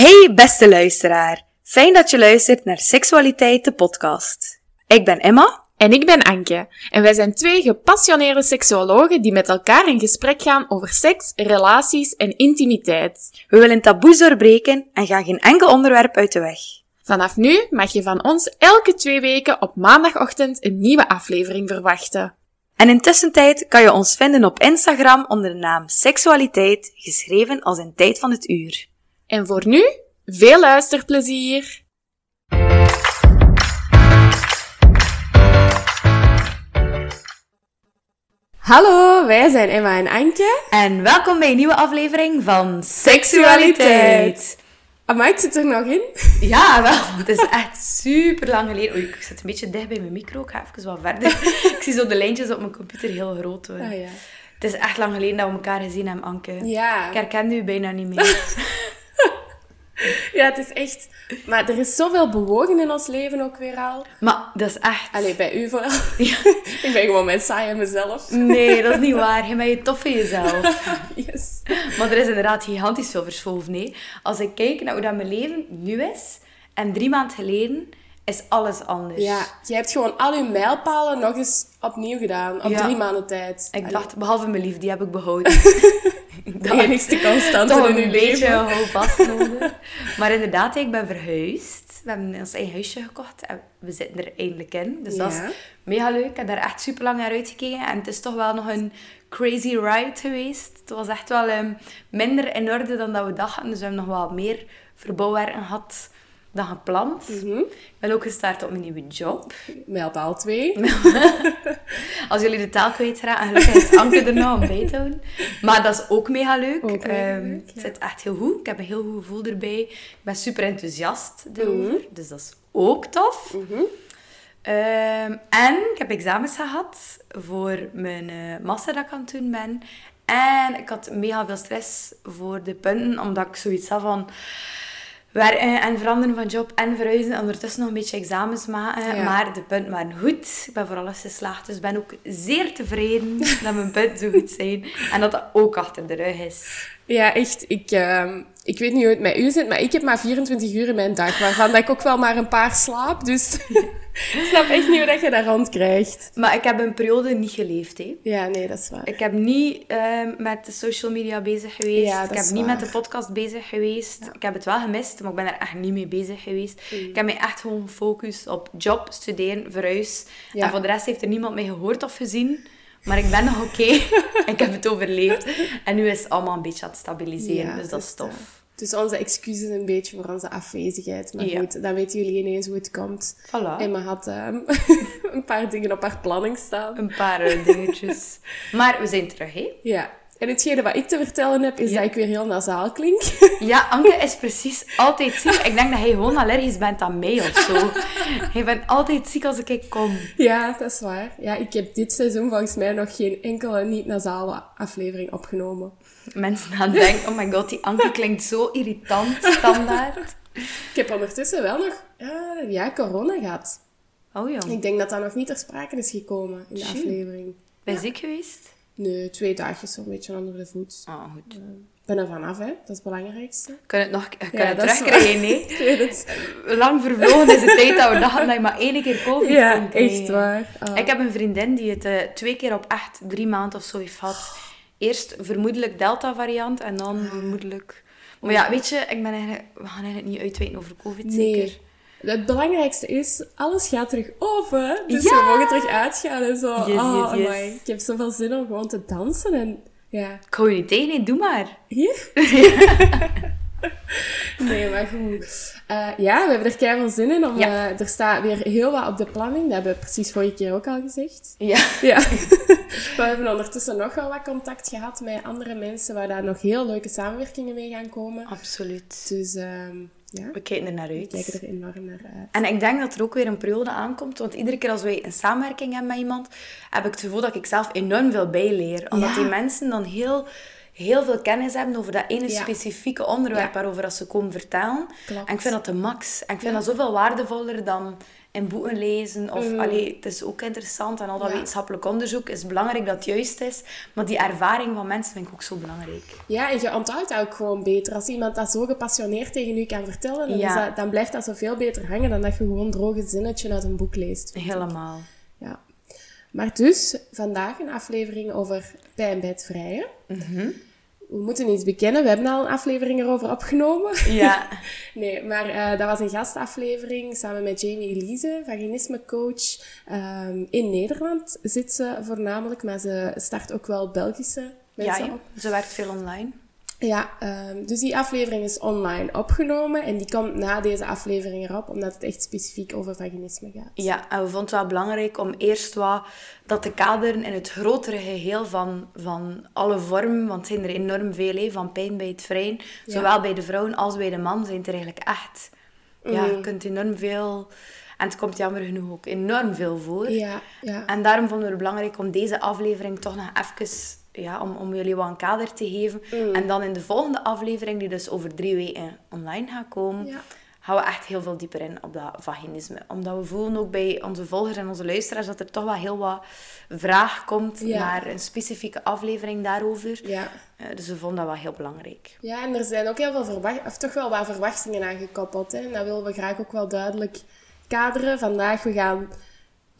Hey beste luisteraar, fijn dat je luistert naar Seksualiteit de podcast. Ik ben Emma. En ik ben Anke. En wij zijn twee gepassioneerde seksuologen die met elkaar in gesprek gaan over seks, relaties en intimiteit. We willen taboes doorbreken en gaan geen enkel onderwerp uit de weg. Vanaf nu mag je van ons elke twee weken op maandagochtend een nieuwe aflevering verwachten. En intussen tijd kan je ons vinden op Instagram onder de naam Seksualiteit, geschreven als in tijd van het uur. En voor nu, veel luisterplezier! Hallo, wij zijn Emma en Anke. En welkom bij een nieuwe aflevering van Seksualiteit. Amai, het zit er nog in. Ja, wel. Het is echt super lang geleden. Oei, ik zit een beetje dicht bij mijn micro. Ik ga even wat verder. ik zie zo de lijntjes op mijn computer heel groot worden. Ah, ja. Het is echt lang geleden dat we elkaar gezien hebben, Anke. Ja. Ik herken u bijna niet meer. ja, het is echt... Maar er is zoveel bewogen in ons leven ook weer al. maar dat is echt... Allee, bij u vooral. ik ben gewoon mijn saaie mezelf. Nee, dat is niet waar. Je bent je tof in jezelf. Yes. Maar er is inderdaad gigantisch veel verschoven. Nee. Als ik kijk naar hoe dat mijn leven nu is, en drie maanden geleden, is alles anders. Ja, je hebt gewoon al je mijlpalen nog eens opnieuw gedaan. Op Ja. drie maanden tijd. Ik dacht, behalve mijn lief, die heb ik behouden. ik De enigste constante in een uw beetje houvast nodig. Maar inderdaad, ik ben verhuisd. We hebben ons eigen huisje gekocht en we zitten er eindelijk in. Dus dat is mega leuk. Ik heb daar echt super lang naar uitgekeken. En het is toch wel nog een crazy ride geweest. Het was echt wel ehm, minder in orde dan dat we dachten. Dus we hebben nog wel meer verbouwwerken gehad dan gepland. Mhm. Ik ben ook gestart op mijn nieuwe job. Mijlpaal 2. Als jullie de taal kwijtraken, gelukkig is Anke er nog om bij te houden. Maar dat is ook mega leuk. Ook mega Ehm, leuk, Het ja. zit echt heel goed. Ik heb een heel goed gevoel erbij. Ik ben super enthousiast erover. Mhm. Dus dat is ook tof. Ehm, en ik heb examens gehad voor mijn eh, master dat ik aan het doen ben. En ik had mega veel stress voor de punten, omdat ik zoiets had van werken en veranderen van job en verhuizen. En ondertussen nog een beetje examens maken. Ja. Maar de punten waren goed. Ik ben voor alles geslaagd. Dus ik ben ook zeer tevreden dat mijn punten zo goed zijn. En dat dat ook achter de rug is. Ja, echt. Ik, ehm, ik weet niet hoe het met u zit, maar ik heb maar 24 uur in mijn dag, waarvan dat ik ook wel maar een paar slaap. Dus ik snap echt niet hoe dat je dat rond krijgt. Maar ik heb een periode niet geleefd, hè. Ja, nee, dat is waar. Ik heb niet ehm, met de social media bezig geweest. Ja, ik heb niet met de podcast bezig geweest. Ik heb het wel gemist, maar ik ben er echt niet mee bezig geweest. Mm. Ik heb me echt gewoon gefocust op job, studeren, verhuis. Ja. En voor de rest heeft er niemand mij gehoord of gezien. Maar ik ben nog oké. ik heb het overleefd. En nu is het allemaal een beetje aan het stabiliseren. Ja, dus dat is tof. Dus onze excuses een beetje voor onze afwezigheid. Maar Ja. goed, dan weten jullie ineens hoe het komt. Voilà. Emma had een paar dingen op haar planning staan. Een paar eh, dingetjes. Maar we zijn terug, hè? Ja. En hetgene wat ik te vertellen heb, is Ja. dat ik weer heel nasaal klink. Ja, Anke is precies altijd ziek. Ik denk dat hij gewoon allergisch bent aan mij of zo. Hij bent altijd ziek als ik kom. ja, dat is waar. Ja, ik heb dit seizoen volgens mij nog geen enkele niet-nasale aflevering opgenomen. Mensen gaan denken, oh my god, die Anke klinkt zo irritant, standaard. Ik heb ondertussen wel nog eh, ja, corona gehad. Oh joh, Ik denk dat dat nog niet ter sprake is gekomen in de Tjie. aflevering. ben je ziek geweest? Nee, twee dagjes zo'n beetje onder de voet. Oh, goed. Ik ben er vanaf, hè. Dat is het belangrijkste. Kun je het nog kun Ja, het terugkrijgen, nee? Lang vervlogen is de tijd dat we dachten dat je maar één keer COVID kon Ja, krijgen. echt waar. Ah. Ik heb een vriendin die het eh, twee keer op echt drie maanden of zo heeft gehad. Eerst vermoedelijk Delta-variant en dan Ah. vermoedelijk... Maar ja, weet je, ik ben eigenlijk, we gaan eigenlijk niet uitweiden over COVID, Nee. zeker? Het belangrijkste is, alles gaat terug open. Dus Ja! we mogen terug uitgaan en zo. Yes, oh, yes, amai. Ik heb zoveel zin om gewoon te dansen. En ja, Ik hou je niet tegen, nee, doe maar. hier. nee, maar goed. Eh, ja, we hebben er keihard zin in. Om, Ja. eh, er staat weer heel wat op de planning. Dat hebben we precies vorige keer ook al gezegd. Ja. Ja. we hebben ondertussen nog wel wat contact gehad met andere mensen waar daar nog heel leuke samenwerkingen mee gaan komen. Absoluut. Dus ehm, ja, We kijken er naar we uit. kijken er enorm naar uit. En ik denk dat er ook weer een periode aankomt. Want iedere keer als wij een samenwerking hebben met iemand, heb ik het gevoel dat ik zelf enorm veel bijleer. Omdat Ja. die mensen dan heel, heel veel kennis hebben over dat ene Ja. specifieke onderwerp waarover ze komen vertellen. Klopt. En ik vind dat de max. En ik vind dat zoveel waardevoller dan in boeken lezen. Of, allee, het is ook interessant en al dat Mm. Ja. wetenschappelijk onderzoek is belangrijk dat het juist is. Maar die ervaring van mensen vind ik ook zo belangrijk. Ja, en je onthoudt dat ook gewoon beter. Als iemand dat zo gepassioneerd tegen u kan vertellen, dan, Ja. dat, dan blijft dat zoveel beter hangen dan dat je gewoon droge zinnetje uit een boek leest. Helemaal. Ja. Maar dus, vandaag een aflevering over pijn bij het vrije. Mhm. We moeten iets bekennen. We hebben al een aflevering erover opgenomen. Ja. Nee, maar eh, dat was een gastaflevering samen met Jamie Elise, vaginismecoach. Ehm in Nederland zit ze voornamelijk, maar ze start ook wel Belgische ja, mensen ja. op. Ze werkt veel online. Ja, ehm, dus die aflevering is online opgenomen en die komt na deze aflevering erop, omdat het echt specifiek over vaginisme gaat. Ja, en we vonden het wel belangrijk om eerst wat dat te kaderen in het grotere geheel van, van alle vormen. Want er zijn er enorm veel, hè, van pijn bij het vrijen. Ja. Zowel bij de vrouwen als bij de man zijn het er eigenlijk echt. Ja, Mm. je kunt enorm veel... En het komt jammer genoeg ook enorm veel voor. Ja, ja. En daarom vonden we het belangrijk om deze aflevering toch nog even... Ja, om, om jullie wat een kader te geven. Mm. En dan in de volgende aflevering, die dus over drie weken online gaat komen Ja. gaan we echt heel veel dieper in op dat vaginisme. Omdat we voelen ook bij onze volgers en onze luisteraars dat er toch wel heel wat vraag komt Ja. naar een specifieke aflevering daarover. Ja. Eh, dus we vonden dat wel heel belangrijk. Ja, en er zijn ook heel veel verwacht of toch wel wat verwachtingen aan gekoppeld. Hè? En dat willen we graag ook wel duidelijk kaderen. Vandaag, we gaan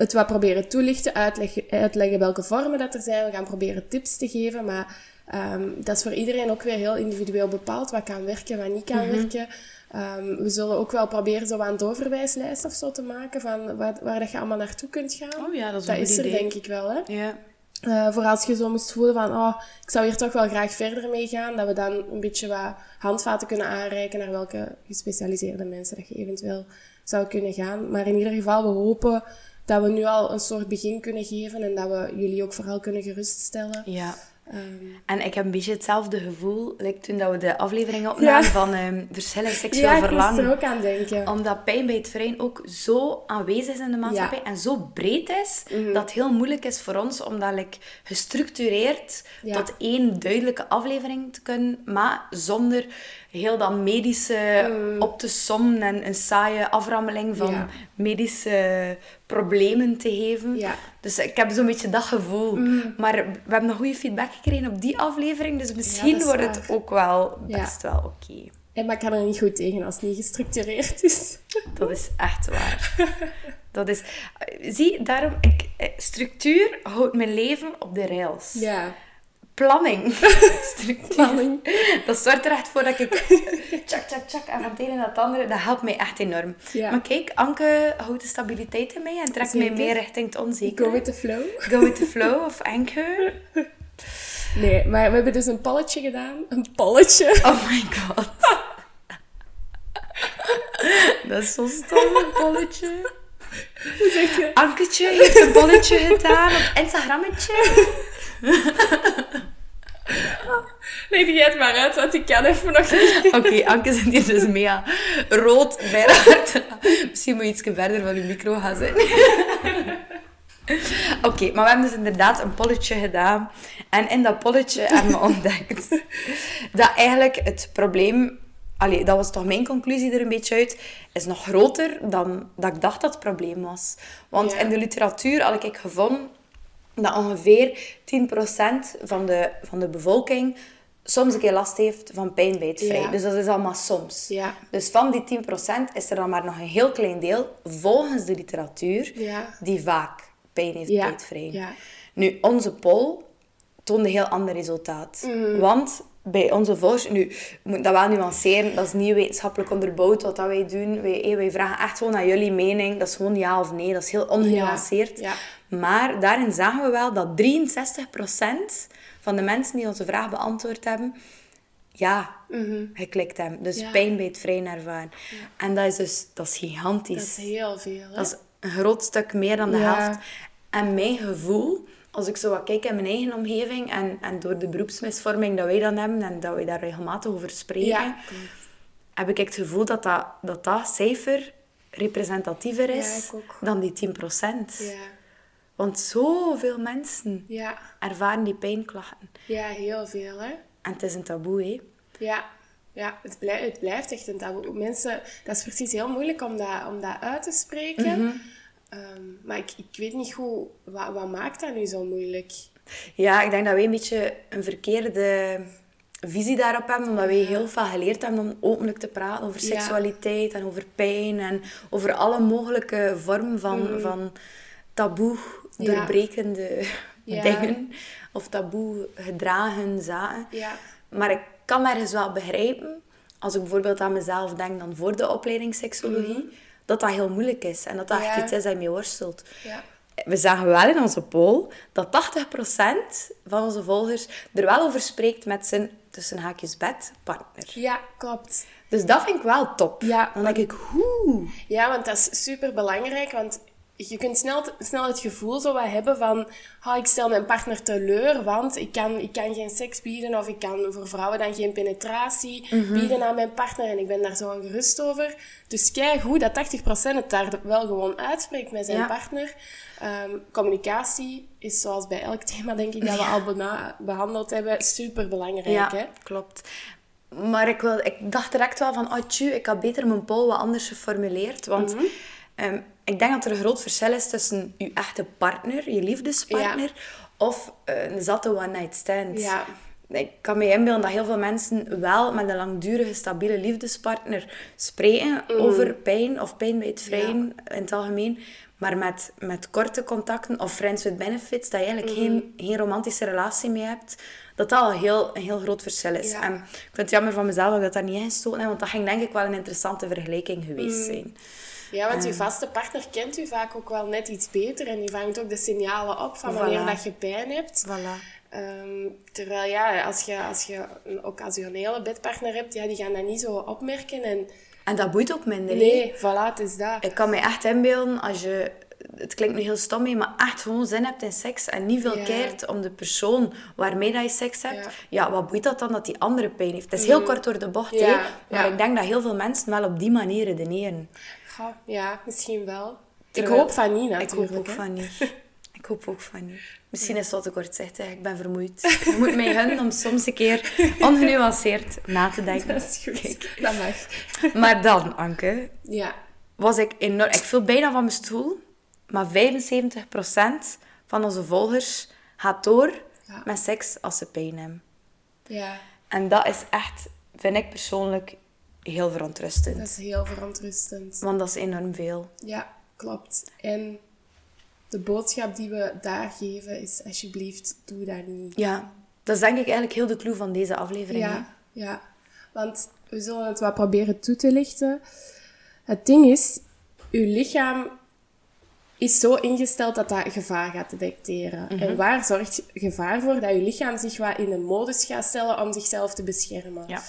het wat proberen toelichten, uitleggen, uitleggen welke vormen dat er zijn. We gaan proberen tips te geven, maar ehm, dat is voor iedereen ook weer heel individueel bepaald. Wat kan werken, wat niet kan werken. Ehm, we zullen ook wel proberen zo een doorverwijslijst of zo te maken van waar, waar dat je allemaal naartoe kunt gaan. Oh ja, dat is dat is er idee. denk ik wel, hè. Ja. Eh, voor als je zo moest voelen van, oh, ik zou hier toch wel graag verder mee gaan, dat we dan een beetje wat handvaten kunnen aanreiken naar welke gespecialiseerde mensen dat je eventueel zou kunnen gaan. Maar in ieder geval, we hopen dat we nu al een soort begin kunnen geven en dat we jullie ook vooral kunnen geruststellen. ja. Ehm, En ik heb een beetje hetzelfde gevoel like toen dat we de aflevering opnamen Ja. van ehm verschillen seksueel ja, ik moest verlangen. er ook aan denken. Omdat pijn bij het vrijen ook zo aanwezig is in de maatschappij Ja. Mhm. en zo breed is, dat het heel moeilijk is voor ons om dat like, gestructureerd Ja. tot één duidelijke aflevering te kunnen maken, zonder heel dat medische op te sommen en een saaie aframmeling van. Ja. medische problemen te geven. Ja. Dus ik heb zo'n beetje dat gevoel. Maar we hebben nog goede feedback gekregen op die aflevering, dus misschien wordt het ook wel best wel oké. En maar ik kan er niet goed tegen als het niet gestructureerd is. Dat is echt waar. Dat is... Zie, daarom... Ik, eh, structuur houdt mijn leven op de rails. ja. Planning. Planning. Dat zorgt er echt voor dat ik... Tjak, tjak, tjak. En van het ene naar het andere. Dat helpt mij echt enorm. Ja. Maar kijk, Anke houdt de stabiliteit in mij en trekt mij meer richting het Go onzekere. with the flow. Go with the flow of Anchor. Nee, maar we hebben dus een polletje gedaan. Een polletje. Oh my god. Dat is zo stom, een. Hoe zeg je? Anketje heeft een bolletje gedaan op Instagrammetje. Leg jij het maar uit, want ik kan even nog niet. Oké, Anke zit hier dus mega rood bij haar hart. Misschien moet je iets verder van je micro gaan zitten. Oké, maar we hebben dus inderdaad een polletje gedaan. En in dat polletje hebben we ontdekt dat eigenlijk het probleem... Allee, dat was toch mijn conclusie er een beetje uit. Is nog groter dan dat ik dacht dat het probleem was. Want Ja. in de literatuur had ik gevonden dat ongeveer 10% van de, van de bevolking soms een keer last heeft van pijn bij het vrij. Ja. Dus dat is allemaal soms. Ja. Dus van die 10% is er dan maar nog een heel klein deel, volgens de literatuur, Ja. die vaak pijn heeft bij het vrij. Ja. Nu, onze poll toonde een heel ander resultaat. Mhm. Want bij onze volgers, nu, ik moet dat wel nuanceren, dat is niet wetenschappelijk onderbouwd wat dat wij doen. Wij, eh, wij vragen echt gewoon naar jullie mening. Dat is gewoon ja of nee, dat is heel ongenuanceerd. Ja. Maar daarin zagen we wel dat 63% van de mensen die onze vraag beantwoord hebben, ja, geklikt hebben. Dus Mhm. Ja. pijn bij het vrijen ervaren. En dat is dus, dat is gigantisch. Dat is heel veel, hè? Dat is een groot stuk meer dan de Ja. helft. En mijn gevoel, als ik zo wat kijk in mijn eigen omgeving en, en door de beroepsmisvorming dat wij dan hebben en dat wij daar regelmatig over spreken, heb ik het gevoel dat dat, dat, dat cijfer representatiever is dan die 10%. Ja. Want zoveel mensen Ja. ervaren die pijnklachten. Ja, heel veel, hè? En het is een taboe, hè. Ja, ja het, blijft, het blijft echt een taboe. Mensen, dat is precies heel moeilijk om dat, om dat uit te spreken. Mhm. Ehm, maar ik, ik weet niet goed, wat, wat maakt dat nu zo moeilijk? Ja, ik denk dat wij een beetje een verkeerde visie daarop hebben, omdat wij heel veel geleerd hebben om openlijk te praten over Ja. seksualiteit en over pijn en over alle mogelijke vormen van, van taboe. Doorbrekende Ja. dingen of taboe gedragen zaken. Ja. Maar ik kan ergens wel begrijpen, als ik bijvoorbeeld aan mezelf denk dan voor de opleiding seksologie, dat dat heel moeilijk is en dat dat echt Mhm. Iets is dat je mee worstelt. Ja. We zagen wel in onze poll dat 80% van onze volgers er wel over spreekt met zijn tussen haakjes bedpartner. ja, klopt. Dus dat vind ik wel top. Ja. Dan denk ik, hoe? Ja, want dat is super belangrijk. Want je kunt snel, snel het gevoel zo wat hebben van... Oh, ik stel mijn partner teleur, want ik kan, ik kan geen seks bieden. Of ik kan voor vrouwen dan geen penetratie bieden aan mijn partner. En ik ben daar zo ongerust over. Dus kijk goed dat 80% het daar wel gewoon uitspreekt met zijn Ja. partner. Ehm, communicatie is zoals bij elk thema, denk ik, dat we al behandeld hebben, super belangrijk. Ja, Hè? klopt. Maar ik, wil, ik dacht direct wel van, oh ik had beter mijn poll wat anders geformuleerd. Want Mhm. Ehm, ik denk dat er een groot verschil is tussen je echte partner, je liefdespartner, of eh, een zatte one-night stand. Ja. Ik kan me inbeelden dat heel veel mensen wel met een langdurige, stabiele liefdespartner spreken Mhm. over pijn of pijn bij het vrijen in het algemeen. Maar met, met korte contacten of friends with benefits, dat je eigenlijk Mhm. geen, geen romantische relatie mee hebt, dat dat al heel, een heel groot verschil is. En ik vind het jammer van mezelf dat ik dat daar niet ingestoten heb, want dat ging denk ik wel een interessante vergelijking geweest Mhm. zijn. Ja, want je vaste partner kent u vaak ook wel net iets beter en die vangt ook de signalen op van wanneer Voilà. dat je pijn hebt. Voilà. Ehm, terwijl ja, als je, als je een occasionele bedpartner hebt, ja, die gaan dat niet zo opmerken. En En dat boeit ook minder. nee, voilà, het is dat. Ik kan me echt inbeelden als je, het klinkt nu heel stom, hè, maar echt gewoon zin hebt in seks en niet veel Ja. keert om de persoon waarmee dat je seks hebt, Ja. ja. wat boeit dat dan dat die andere pijn heeft? Het is heel kort door de bocht, Ja, hè, maar ik denk dat heel veel mensen wel op die manier redeneren. Goh, ja, misschien wel. Terwijl- ik hoop van niet, Ik natuurlijk. hoop ook hè. van niet. Ik hoop ook van niet. Misschien is het wat te kort gezegd, hè. ik ben vermoeid. Je moet mij gunnen om soms een keer ongenuanceerd na te denken. Dat is goed. Kijk. Dat mag. Maar dan, Anke, Ja. was ik enorm... Ik viel bijna van mijn stoel, maar 75% van onze volgers gaat door Ja. met seks als ze pijn hebben. ja, En dat is echt, vind ik persoonlijk, heel verontrustend. dat is heel verontrustend. Want dat is enorm veel. Ja, klopt. En de boodschap die we daar geven is, alsjeblieft, doe dat niet. Ja, dat is denk ik eigenlijk heel de clue van deze aflevering. hè. Ja, ja. Want we zullen het wat proberen toe te lichten. Het ding is, uw lichaam is zo ingesteld dat dat gevaar gaat detecteren. Mhm. En waar zorgt gevaar voor? Dat uw lichaam zich wat in een modus gaat stellen om zichzelf te beschermen. Ja.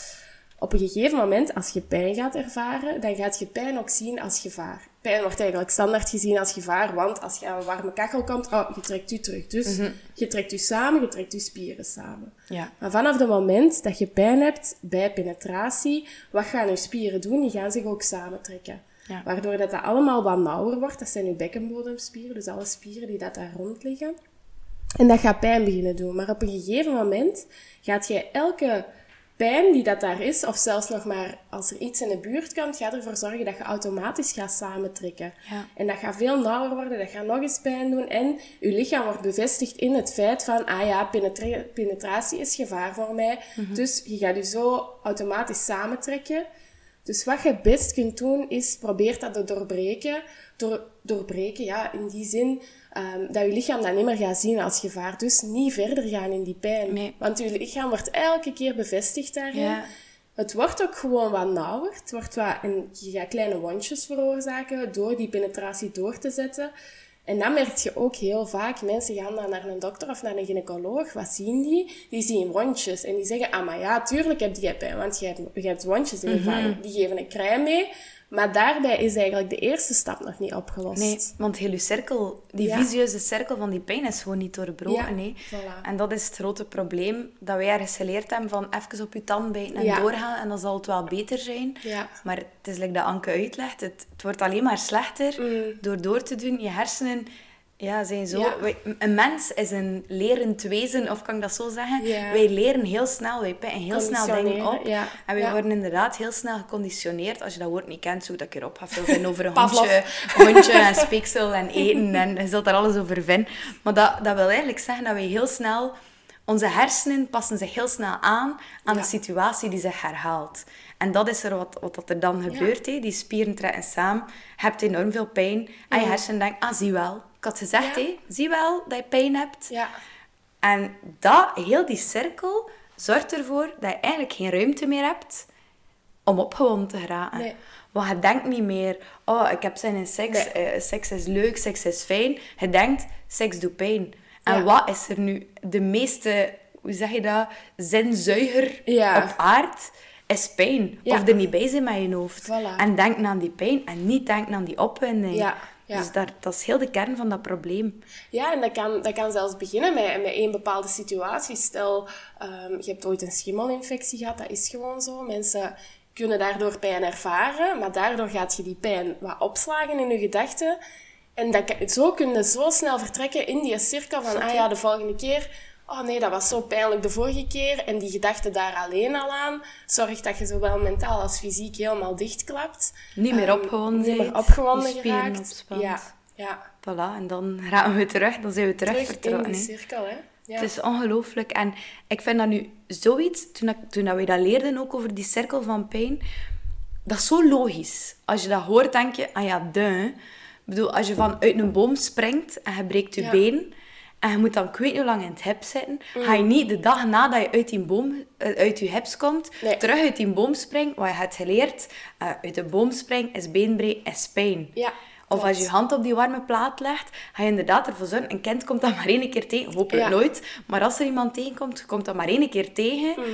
Op een gegeven moment, als je pijn gaat ervaren, dan gaat je pijn ook zien als gevaar. Pijn wordt eigenlijk standaard gezien als gevaar, want als je aan een warme kachel komt, oh, je trekt u terug. Dus je trekt u samen, je trekt je spieren samen. Ja. Maar vanaf het moment dat je pijn hebt bij penetratie, wat gaan je spieren doen? Die gaan zich ook samentrekken. Ja. Waardoor dat, dat allemaal wat nauwer wordt. Dat zijn je bekkenbodemspieren, dus alle spieren die dat daar rond liggen. En dat gaat pijn beginnen doen. Maar op een gegeven moment gaat je elke pijn die dat daar is, of zelfs nog maar als er iets in de buurt komt, gaat ervoor zorgen dat je automatisch gaat samentrekken. Ja. En dat gaat veel nauwer worden, dat gaat nog eens pijn doen. En je lichaam wordt bevestigd in het feit van, ah ja, penetra- penetratie is gevaar voor mij. Dus je gaat je zo automatisch samentrekken. Dus wat je het best kunt doen, is probeer dat te doorbreken. Door, doorbreken, ja, in die zin ehm, dat je lichaam dat niet meer gaat zien als gevaar. Dus niet verder gaan in die pijn. Nee. Want je lichaam wordt elke keer bevestigd daarin. Ja. Het wordt ook gewoon wat nauwer. Het wordt wat, en je gaat kleine wondjes veroorzaken door die penetratie door te zetten. En dan merk je ook heel vaak, mensen gaan dan naar een dokter of naar een gynaecoloog. Wat zien die? Die zien wondjes. En die zeggen, ah maar ja, tuurlijk heb je pijn, want je hebt, je hebt wondjes in je vaak. Die geven een crème mee. Maar daarbij is eigenlijk de eerste stap nog niet opgelost. Nee, want heel je cirkel, die Ja. visieuze cirkel van die pijn is gewoon niet doorbroken. Ja, voilà. En dat is het grote probleem, dat wij ergens geleerd hebben van even op je tand bijten en Ja. doorgaan en dan zal het wel beter zijn. Ja. Maar het is like dat Anke uitlegt, het, het wordt alleen maar slechter Mm. door door te doen. Je hersenen ja, zijn zo... Ja. wij- een mens is een lerend wezen, of kan ik dat zo zeggen? Ja. Wij leren heel snel, wij pikken heel snel dingen op. ja. En wij worden inderdaad heel snel geconditioneerd. Als je dat woord niet kent, zoek dat ik erop. Ga veel vinden over een hondje, hondje en speeksel en eten. En je zult daar alles over vinden. Maar dat, dat wil eigenlijk zeggen dat wij heel snel... Onze hersenen passen zich heel snel aan aan de situatie die zich herhaalt. En dat is er wat, wat dat er dan gebeurt. hè. Die spieren trekken samen. Je hebt enorm veel pijn. En je hersenen denken, ah, zie wel. Ik had gezegd, Ja. hè, zie wel dat je pijn hebt. Ja. En dat, heel die cirkel, zorgt ervoor dat je eigenlijk geen ruimte meer hebt om opgewonden te geraken. Nee. Want je denkt niet meer, oh, ik heb zin in seks, Nee. eh, seks is leuk, seks is fijn. Je denkt, seks doet pijn. En Ja. wat is er nu de meeste, hoe zeg je dat, zinzuiger Ja. op aard? Is pijn. Ja. Of er niet bij zijn met je hoofd. Voilà. En denken aan die pijn en niet denken aan die opwinding. Ja. Dus daar, dat is heel de kern van dat probleem. Ja, en dat kan, dat kan zelfs beginnen met, met één bepaalde situatie. Stel, ehm, je hebt ooit een schimmelinfectie gehad, dat is gewoon zo. Mensen kunnen daardoor pijn ervaren, maar daardoor gaat je die pijn wat opslagen in je gedachten. En dat, zo kun je zo snel vertrekken in die cirkel van, ah ja, de volgende keer, oh nee, dat was zo pijnlijk de vorige keer. En die gedachte daar alleen al aan zorgt dat je zowel mentaal als fysiek helemaal dichtklapt. Niet meer Ehm, opgewonden Niet meer opgewonden geraakt. opspant. Ja, ja. Voilà, en dan gaan we terug, dan zijn we terug, Terug in die cirkel, hè. Ja. Het is ongelooflijk. En ik vind dat nu zoiets, toen, toen dat we dat leerden ook over die cirkel van pijn, dat is zo logisch. Als je dat hoort, denk je, ah ja, de. Ik bedoel, als je van uit een boom springt en je breekt je Ja. been, en je moet dan ik weet niet hoe lang in het hip zitten, ga je niet de dag nadat je uit die boom, eh, uit je hips komt, Nee. terug uit die boom springen, wat je hebt geleerd, eh, uit de boom springen is beenbreek, is pijn. Ja, Of klopt. als je je hand op die warme plaat legt, ga je inderdaad ervoor zorgen. Een kind komt dat maar één keer tegen. Hopelijk Ja. nooit. Maar als er iemand tegenkomt, komt dat maar één keer tegen. Mhm.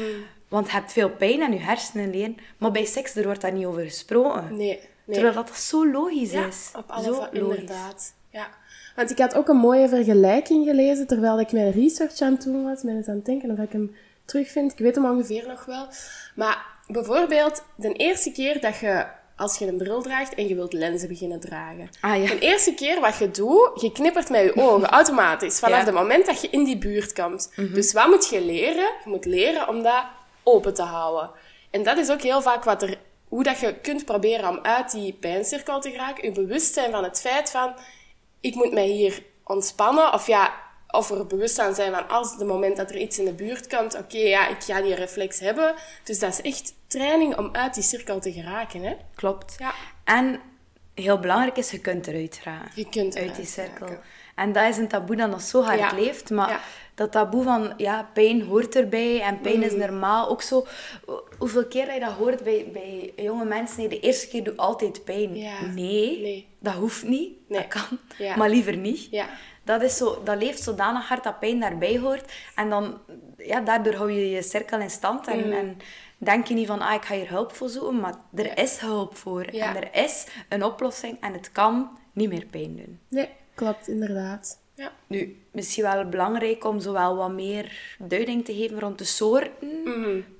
Want je hebt veel pijn en je hersenen leren. Maar bij seks, er wordt daar niet over gesproken. Nee, nee. Terwijl dat zo logisch ja, is. op alle zo logisch. inderdaad. Want ik had ook een mooie vergelijking gelezen terwijl ik mijn research aan het doen was, met het aan het denken of ik hem terugvind. Ik weet hem ongeveer nog wel. Maar bijvoorbeeld, de eerste keer dat je, als je een bril draagt en je wilt lenzen beginnen dragen. Ah, ja. De eerste keer wat je doet, je knippert met je ogen automatisch vanaf Ja. Mhm. het moment dat je in die buurt komt. Dus wat moet je leren? Je moet leren om dat open te houden. En dat is ook heel vaak wat er, hoe dat je kunt proberen om uit die pijncirkel te geraken. Je bewust zijn van het feit van, ik moet mij hier ontspannen. Of ja, of er bewust aan zijn van, als het moment dat er iets in de buurt komt, oké, ja, ik ga die reflex hebben. Dus dat is echt training om uit die cirkel te geraken, hè. Klopt. Ja. En heel belangrijk is, je kunt eruit gaan. Je kunt uit die cirkel. En dat is een taboe dat nog zo hard Ja. leeft. Maar Ja. Dat taboe van, ja, pijn hoort erbij en pijn Mm. is normaal. Ook zo, ho- hoeveel keer dat je dat hoort bij, bij jonge mensen. Nee, de eerste keer doet altijd pijn. Ja. Nee, Nee. dat hoeft niet. Nee. Dat kan. Ja. Maar liever niet. Ja. Dat, is zo, dat leeft zodanig hard dat pijn daarbij hoort. En dan, ja, daardoor hou je je cirkel in stand. En, Mm. en denk je niet van, ah, ik ga hier hulp voor zoeken. Maar er is hulp voor. En er is een oplossing. En het kan niet meer pijn doen. Nee, klopt, inderdaad. Ja. Nu, misschien wel belangrijk om zowel wat meer duiding te geven rond de soorten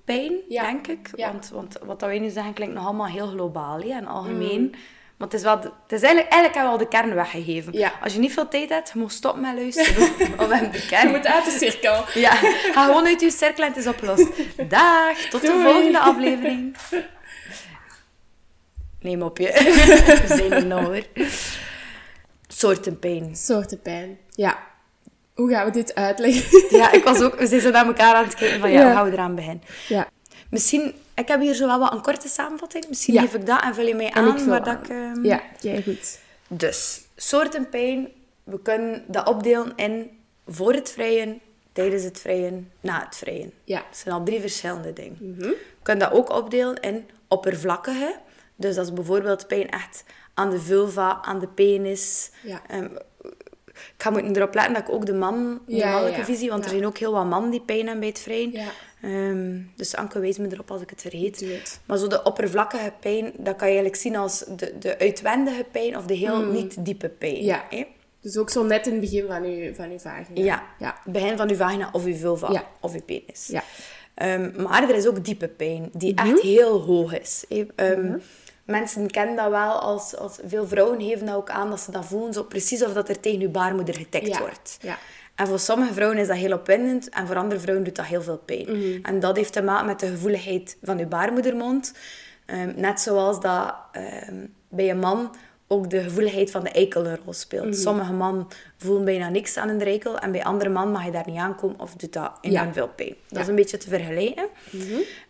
pijn, Mhm. Ja. denk ik. Ja. Want, want wat dat wij nu zeggen klinkt nog allemaal heel globaal hè, en algemeen. Mhm. Maar het is, wel de- het is eigenlijk, eigenlijk hebben we al de kern weggegeven. Ja. Als je niet veel tijd hebt, je moet stoppen met luisteren. We hebben de Je kern. moet uit de cirkel. Ja, ga gewoon uit je cirkel en het is opgelost. Dag, tot de volgende aflevering. Neem op je. We zijn er nou weer. Soorten pijn. Soorten pijn. Ja. Hoe gaan we dit uitleggen? Ja, ik was ook... We zijn zo naar elkaar aan het kijken van, ja, Ja. gaan we eraan beginnen? ja. Misschien... Ik heb hier zo wel wat een korte samenvatting. Misschien Ja. geef ik dat en vul je mij En aan waar dat ik... ehm, Ja, kijk goed. Dus, soorten pijn. We kunnen dat opdelen in voor het vrijen, tijdens het vrijen, na het vrijen. Ja. Dat zijn al drie verschillende dingen. We kunnen dat ook opdelen in oppervlakkige. Dus dat is bijvoorbeeld pijn echt aan de vulva, aan de penis. Ja. Ehm, ik ga moeten erop letten dat ik ook de man, de Ja, mannelijke ja. visie, want er zijn ook heel wat mannen die pijn hebben bij het vrijen. Ehm, dus Anke wijst me erop als ik het vergeet. Maar zo de oppervlakkige pijn, dat kan je eigenlijk zien als de, de uitwendige pijn of de heel niet diepe pijn. Mm. Ja. hè? Dus ook zo net in het begin van uw, van uw vagina. Ja. Ja. Begin van je vagina of je vulva of je penis. Ja. Ehm, maar er is ook diepe pijn, die Mhm. echt heel hoog is. Mensen kennen dat wel als, als... Veel vrouwen geven dat ook aan, dat ze dat voelen zo precies of dat er tegen je baarmoeder getikt Ja. wordt. Ja. En voor sommige vrouwen is dat heel opwindend en voor andere vrouwen doet dat heel veel pijn. Mhm. En dat heeft te maken met de gevoeligheid van je baarmoedermond. Ehm, net zoals dat ehm, bij een man ook de gevoeligheid van de eikel een rol speelt. Mhm. Sommige mannen voelen bijna niks aan een eikel en bij andere mannen mag je daar niet aankomen of doet dat enorm Ja. veel pijn. Dat Ja. Mhm. is een beetje te vergelijken.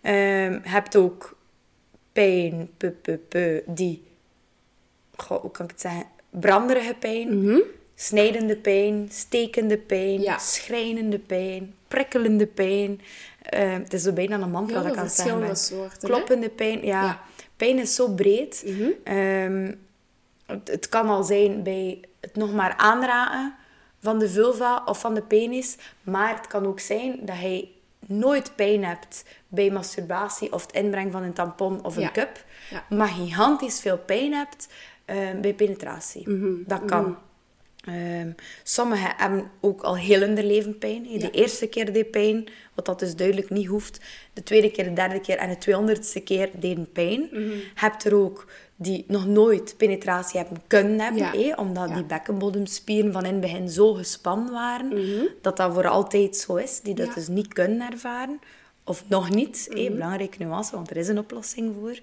Ehm, je hebt ook pijn, pu, pu, pu, die, goh, hoe kan ik het zeggen, branderige pijn, snijdende pijn, stekende pijn, Mhm. Ja. schrijnende pijn, prikkelende pijn. Ehm, het is zo bijna een mantra Heel dat ik aan het zeggen soorten, hè? Kloppende pijn, ja. Ja. Pijn is zo breed. Mhm. Ehm, het, het kan al zijn bij het nog maar aanraken van de vulva of van de penis. Maar het kan ook zijn dat hij nooit pijn hebt bij masturbatie of het inbrengen van een tampon of een Ja. cup. Ja. Maar gigantisch veel pijn hebt ehm, bij penetratie. Mhm. Dat kan. Ehm, sommigen hebben ook al heel hun leven pijn. De Ja. eerste keer deed pijn, wat dat dus duidelijk niet hoeft. De tweede keer, de derde keer en de tweehonderdste keer deden pijn. Mhm. Je hebt er ook die nog nooit penetratie hebben kunnen hebben, Ja. hè, omdat Ja. die bekkenbodemspieren van in het begin zo gespannen waren, dat dat voor altijd zo is, die dat Mhm. Ja. dus niet kunnen ervaren. Of nog niet, Mhm. belangrijke nuance, want er is een oplossing voor.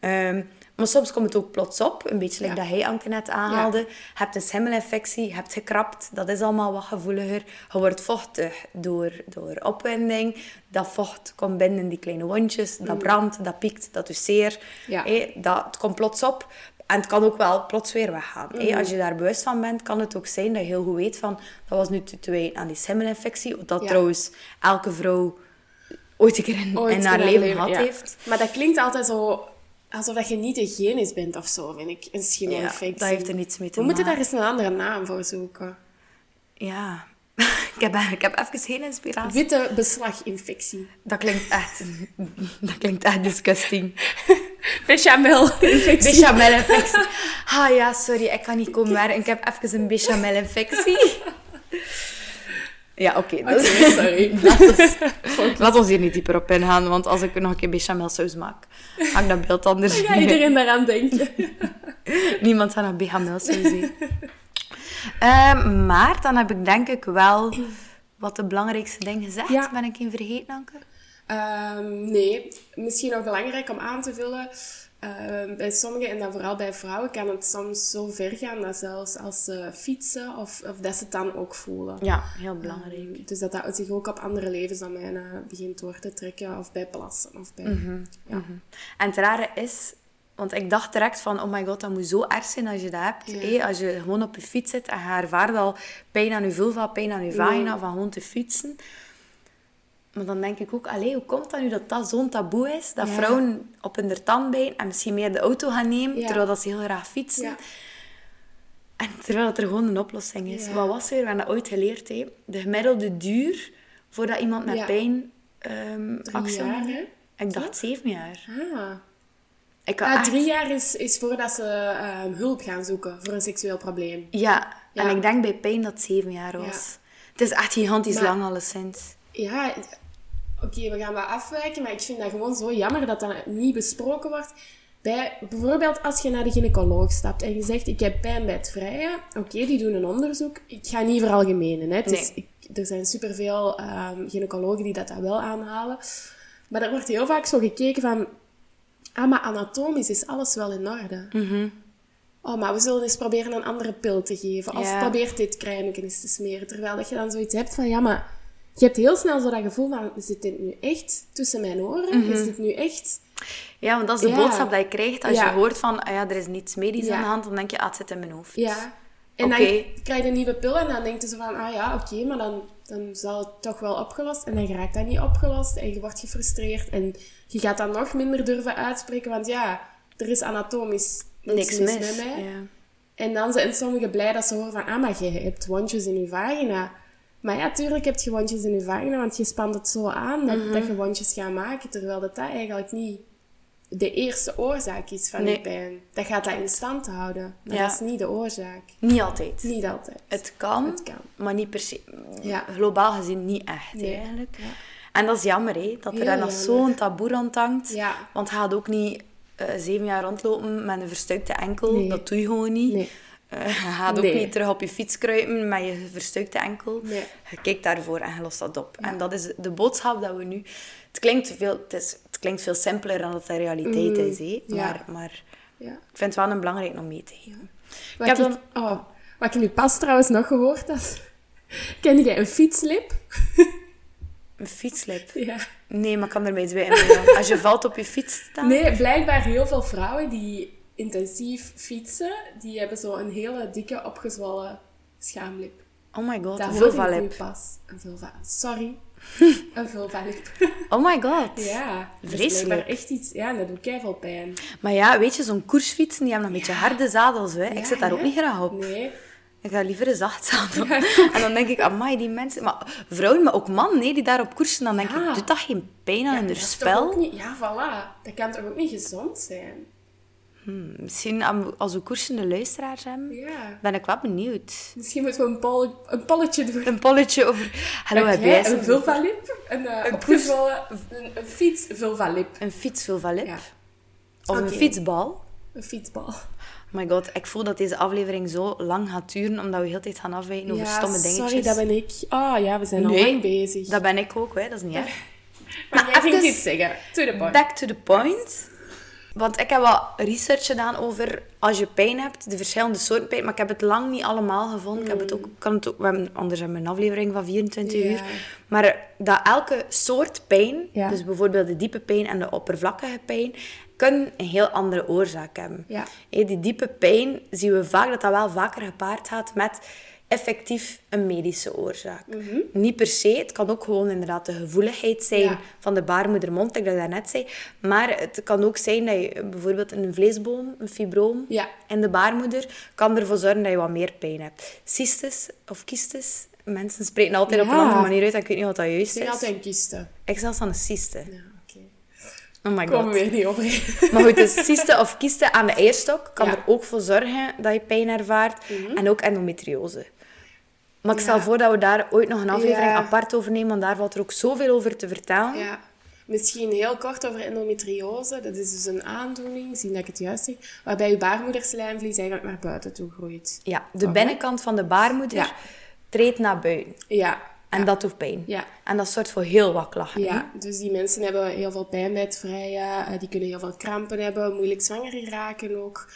Ehm, maar soms komt het ook plots op, een beetje like Ja. dat hij Anke net aanhaalde. Je hebt een schimmelinfectie, je hebt gekrapt, dat is allemaal wat gevoeliger. Je wordt vochtig door, door opwinding. Dat vocht komt binnen in die kleine wondjes, dat brandt, dat piekt, dat doet zeer. Ja. Dat, het komt plots op. En het kan ook wel plots weer weggaan. hé. Als je daar bewust van bent, kan het ook zijn dat je heel goed weet van... Dat was nu te aan die schimmelinfectie. Dat Ja. trouwens elke vrouw ooit een keer in, Ooit in haar in leven gehad ja. heeft. Maar dat klinkt altijd zo... Alsof dat je niet hygiënisch bent of zo, vind ik. Een Ja, schimmelinfectie. dat heeft er niets mee te We moeten maken. daar eens een andere naam voor zoeken. Ja. ik, heb, ik heb even geen inspiratie. Witte beslaginfectie. Dat klinkt echt... Dat klinkt echt disgusting. Bechamelinfectie. Bechamelinfectie. Ah ja, sorry, ik kan niet komen werken. Ik heb even een bechamelinfectie. Ja, oké. dat- Oké, sorry. Laat ons, hier niet dieper op ingaan, want als ik nog een keer bechamelsaus maak, ik dat beeld anders Ga iedereen daaraan denken? Niemand gaat naar bechamelsaus zien. Ehm, maar dan heb ik denk ik wel wat de belangrijkste dingen gezegd. Ja. Ben ik in vergeten, Anke? Ehm, nee, misschien nog belangrijk om aan te vullen. Ehm, bij sommigen, en dan vooral bij vrouwen, kan het soms zo ver gaan dat zelfs als ze fietsen of, of dat ze het dan ook voelen. Ja, heel belangrijk. Dus dat dat zich ook op andere levensdomeinen begint door te trekken, of bij plassen. Of bij... Mhm. ja. En het rare is, want ik dacht direct van, oh my god, dat moet zo erg zijn als je dat hebt. Ja. als je gewoon op je fiets zit en je ervaart al pijn aan je vulva, pijn aan je vagina, van gewoon te fietsen. Maar dan denk ik ook, allee, hoe komt dat nu dat dat zo'n taboe is? Dat Ja. vrouwen op hun tandbeen en misschien meer de auto gaan nemen, Ja. terwijl dat ze heel graag fietsen. Ja. En terwijl het er gewoon een oplossing is. Wat was er? We hebben dat ooit geleerd. Hè? De gemiddelde duur voordat iemand met pijn Drie actie jaar, onderneemt. hè? Ik dacht zeven jaar. Ah. Ik had Ah, echt- drie jaar is, is voordat ze ehm, hulp gaan zoeken voor een seksueel probleem. Ja. en ik denk bij pijn dat het zeven jaar was. Het is echt gigantisch Maar- lang alleszins. Ja, oké, we gaan wat afwijken, maar ik vind dat gewoon zo jammer dat dat niet besproken wordt. Bij, bijvoorbeeld als je naar de gynaecoloog stapt en je zegt, ik heb pijn bij het vrije. Oké, die doen een onderzoek. Ik ga niet veralgemenen. Hè. Nee. ik, er zijn superveel um, gynaecologen die dat, dat wel aanhalen. Maar er wordt heel vaak zo gekeken van... Ah, maar anatomisch is alles wel in orde. Mhm. Oh, maar we zullen eens proberen een andere pil te geven. Of Ja. probeer dit eens te smeren. Terwijl dat je dan zoiets hebt van, ja, maar... Je hebt heel snel zo dat gevoel van, zit dit nu echt tussen mijn oren? Is dit nu echt... Ja, want dat is de Ja. boodschap die je krijgt als Ja. je hoort van, ah ja, er is niets medisch aan de hand, dan denk je, ah, het zit in mijn hoofd. Ja. En dan krijg je een nieuwe pil en dan denk je zo van, ah ja, oké, maar dan, dan zal het toch wel opgelost. En dan raakt dat niet opgelost en je wordt gefrustreerd. En je gaat dan nog minder durven uitspreken, want ja, er is anatomisch niks, mis, met mij. Ja. En dan zijn sommigen blij dat ze horen van, ah, maar je hebt wondjes in je vagina. Maar ja, tuurlijk heb je wondjes in je vagina, want je spant het zo aan dat, Mhm. dat je wondjes gaat maken, terwijl dat, dat eigenlijk niet de eerste oorzaak is van Nee. je pijn. Dat gaat dat in stand houden, maar Ja. dat is niet de oorzaak. Niet altijd. Niet altijd. Het kan, Het kan. maar niet per se. Ja. Globaal gezien niet echt, Nee. eigenlijk. Ja. En dat is jammer, hè, dat er Heel daar nog jammer. zo'n taboe aan hangt. Want je gaat ook niet eh, zeven jaar rondlopen met een verstuikte enkel. Nee. Dat doe je gewoon niet. Eh, je gaat ook niet terug op je fiets kruipen met je verstuikte enkel. Nee. Je kijkt daarvoor en je lost dat op. En dat is de boodschap dat we nu... Het klinkt veel, het is, het klinkt veel simpeler dan dat de realiteit is. Hè? ja. Maar, maar Ja. ik vind het wel een belangrijk om mee te geven. Wat heb ik, dan- oh, wat ik nu pas trouwens nog gehoord had. Ken jij een fietslip? Een fietslip. Ja. Nee, maar kan er iets bij. Als je valt op je fiets staan... Nee, blijkbaar heel veel vrouwen die intensief fietsen, die hebben zo een hele dikke opgezwollen schaamlip. Oh my god, Daar een vulva-lip. pas. Een vulva. Sorry. een vulva-lip. Oh my god. ja. Dat is Vreselijk. blijkbaar echt iets... Ja, dat doet keiveel pijn. Maar ja, weet je, zo'n koersfietsen, die hebben nog een beetje harde zadels. Hè. ik zit daar ook niet graag op. Nee. Ik ga liever een zacht zadel. En dan denk ik, amai, die mensen... Maar vrouwen, maar ook mannen, nee, die daarop koersen, dan denk ik, doet dat geen pijn aan hun dat is spel? niet- Ja, voilà. Dat kan toch ook niet gezond zijn? Misschien am- als we koersende luisteraars hebben, Ja. ben ik wel benieuwd. Misschien moeten we een, pol een polletje doen. Een polletje over... Hallo, Heb jij jij een vulva-lip? Een, eh, Een opgezwollen... Een, een fiets-vulva-lip. Een fietsvulva-lip? Ja. Of een fietsbal? Een fietsbal. Oh my god, ik voel dat deze aflevering zo lang gaat duren, omdat we heel tijd gaan afwijken over ja, stomme dingetjes. sorry, dat ben ik. Ah ja, we zijn al Nee, lang bezig. Dat ben ik ook, hè. dat is niet erg. Maar jij ging even- iets zeggen. To the point. Back to the point. Want ik heb wat research gedaan over als je pijn hebt, de verschillende soorten pijn. Maar ik heb het lang niet allemaal gevonden. Ik heb het ook, kan het ook, we hebben, anders hebben we een aflevering van 24 Ja. uur. Maar dat elke soort pijn, Ja. dus bijvoorbeeld de diepe pijn en de oppervlakkige pijn, kunnen een heel andere oorzaak hebben. Ja. Die diepe pijn zien we vaak dat dat wel vaker gepaard gaat met effectief een medische oorzaak. Mhm. Niet per se, het kan ook gewoon inderdaad de gevoeligheid zijn Ja. van de baarmoedermond, like dat ik daarnet zei. Maar het kan ook zijn dat je bijvoorbeeld een vleesboom, een fibroom Ja. in de baarmoeder, kan ervoor zorgen dat je wat meer pijn hebt. Cystis of kystis, mensen spreken altijd op een andere manier uit en ik weet niet wat dat Ik juist is. altijd een kiste. Ik zelfs aan een cyste. Oh my god. we weer niet overheen. Maar goed, dus cyste of kiste aan de eierstok kan Ja. er ook voor zorgen dat je pijn ervaart. En ook endometriose. Maar ik stel voor dat we daar ooit nog een aflevering apart over nemen, want daar valt er ook zoveel over te vertellen. Ja. Misschien heel kort over endometriose. Dat is dus een aandoening, zien dat ik het juist zeg, waarbij je baarmoederslijmvlies eigenlijk naar buiten toe groeit. Ja, de binnenkant van de baarmoeder Ja. treedt naar buiten. Ja. En dat doet pijn. Ja. En dat zorgt voor heel wat klachten. Ja, dus die mensen hebben heel veel pijn bij het vrijen. eh, Die kunnen heel veel krampen hebben, moeilijk zwanger raken ook.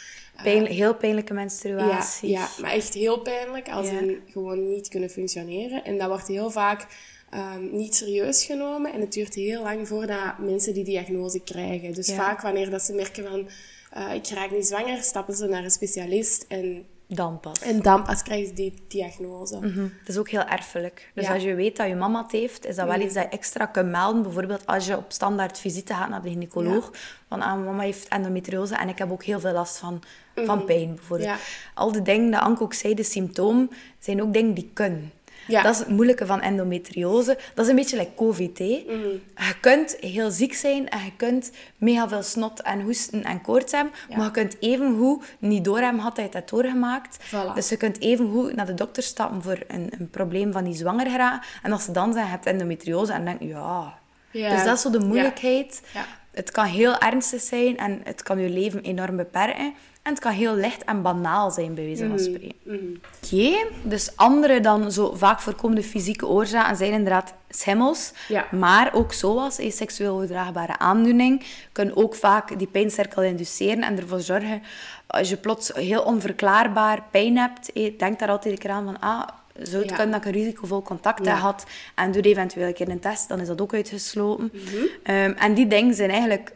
Eh, Pijn, heel pijnlijke ja, menstruatie. ja, maar echt heel pijnlijk als Ja. in gewoon niet kunnen functioneren. En dat wordt heel vaak ehm, niet serieus genomen. En het duurt heel lang voordat mensen die diagnose krijgen. Dus Ja. vaak wanneer dat ze merken van eh, ik raak niet zwanger, stappen ze naar een specialist. En, Dan pas. en dan pas krijgen ze die diagnose. Mhm. Dat is ook heel erfelijk. Dus Ja. als je weet dat je mama het heeft, is dat wel Mhm. iets dat je extra kunt melden. Bijvoorbeeld als je op standaard visite gaat naar de gynaecoloog. Van, ah, mama heeft endometriose en ik heb ook heel veel last van, van pijn, bijvoorbeeld. Mhm. Ja. Al de dingen dat Anke ook zei, de symptomen, zijn ook dingen die kunnen. Ja. Dat is het moeilijke van endometriose. Dat is een beetje like COVID. Mhm. Je kunt heel ziek zijn en je kunt mega veel snot en hoesten en koorts hebben. Maar je kunt evengoed niet door hebben gehad dat je het hebt doorgemaakt. Voilà. Dus je kunt evengoed naar de dokter stappen voor een, een probleem van die zwanger geraken. En als ze dan zeggen, je hebt endometriose, en denk je, ja. Dus dat is zo de moeilijkheid. Ja. Het kan heel ernstig zijn en het kan je leven enorm beperken. En het kan heel licht en banaal zijn, bij wijze Mhm. van spreken. Oké, dus andere dan zo vaak voorkomende fysieke oorzaken zijn inderdaad schimmels. Ja. Maar ook zoals een seksueel overdraagbare aandoening kunnen ook vaak die pijncirkel induceren en ervoor zorgen, als je plots heel onverklaarbaar pijn hebt, eh, denk daar altijd een keer aan van, ah, zou het Ja. kunnen dat ik een risicovol contact Ja. gehad en doe eventueel een keer een test, dan is dat ook uitgesloten. Mhm. Ehm, en die dingen zijn eigenlijk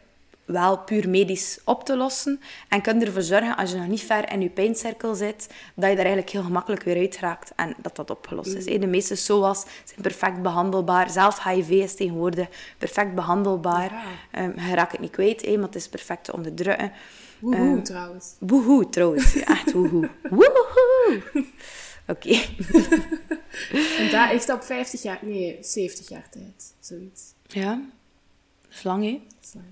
wel puur medisch op te lossen en kunnen ervoor zorgen, als je nog niet ver in je pijncirkel zit, dat je daar eigenlijk heel gemakkelijk weer uit raakt en dat dat opgelost is. hè. De meeste SOA's zijn perfect behandelbaar. Zelf HIV is tegenwoordig perfect behandelbaar. Ja. Ehm, je raakt het niet kwijt, maar het is perfect te onderdrukken. Woehoe, trouwens. Woehoe, trouwens. Echt woehoe. Woehoe. Oké. En dat echt op 50 jaar, nee, 70 jaar tijd. Zoiets. Ja, dat is lang, hè? Dat is lang.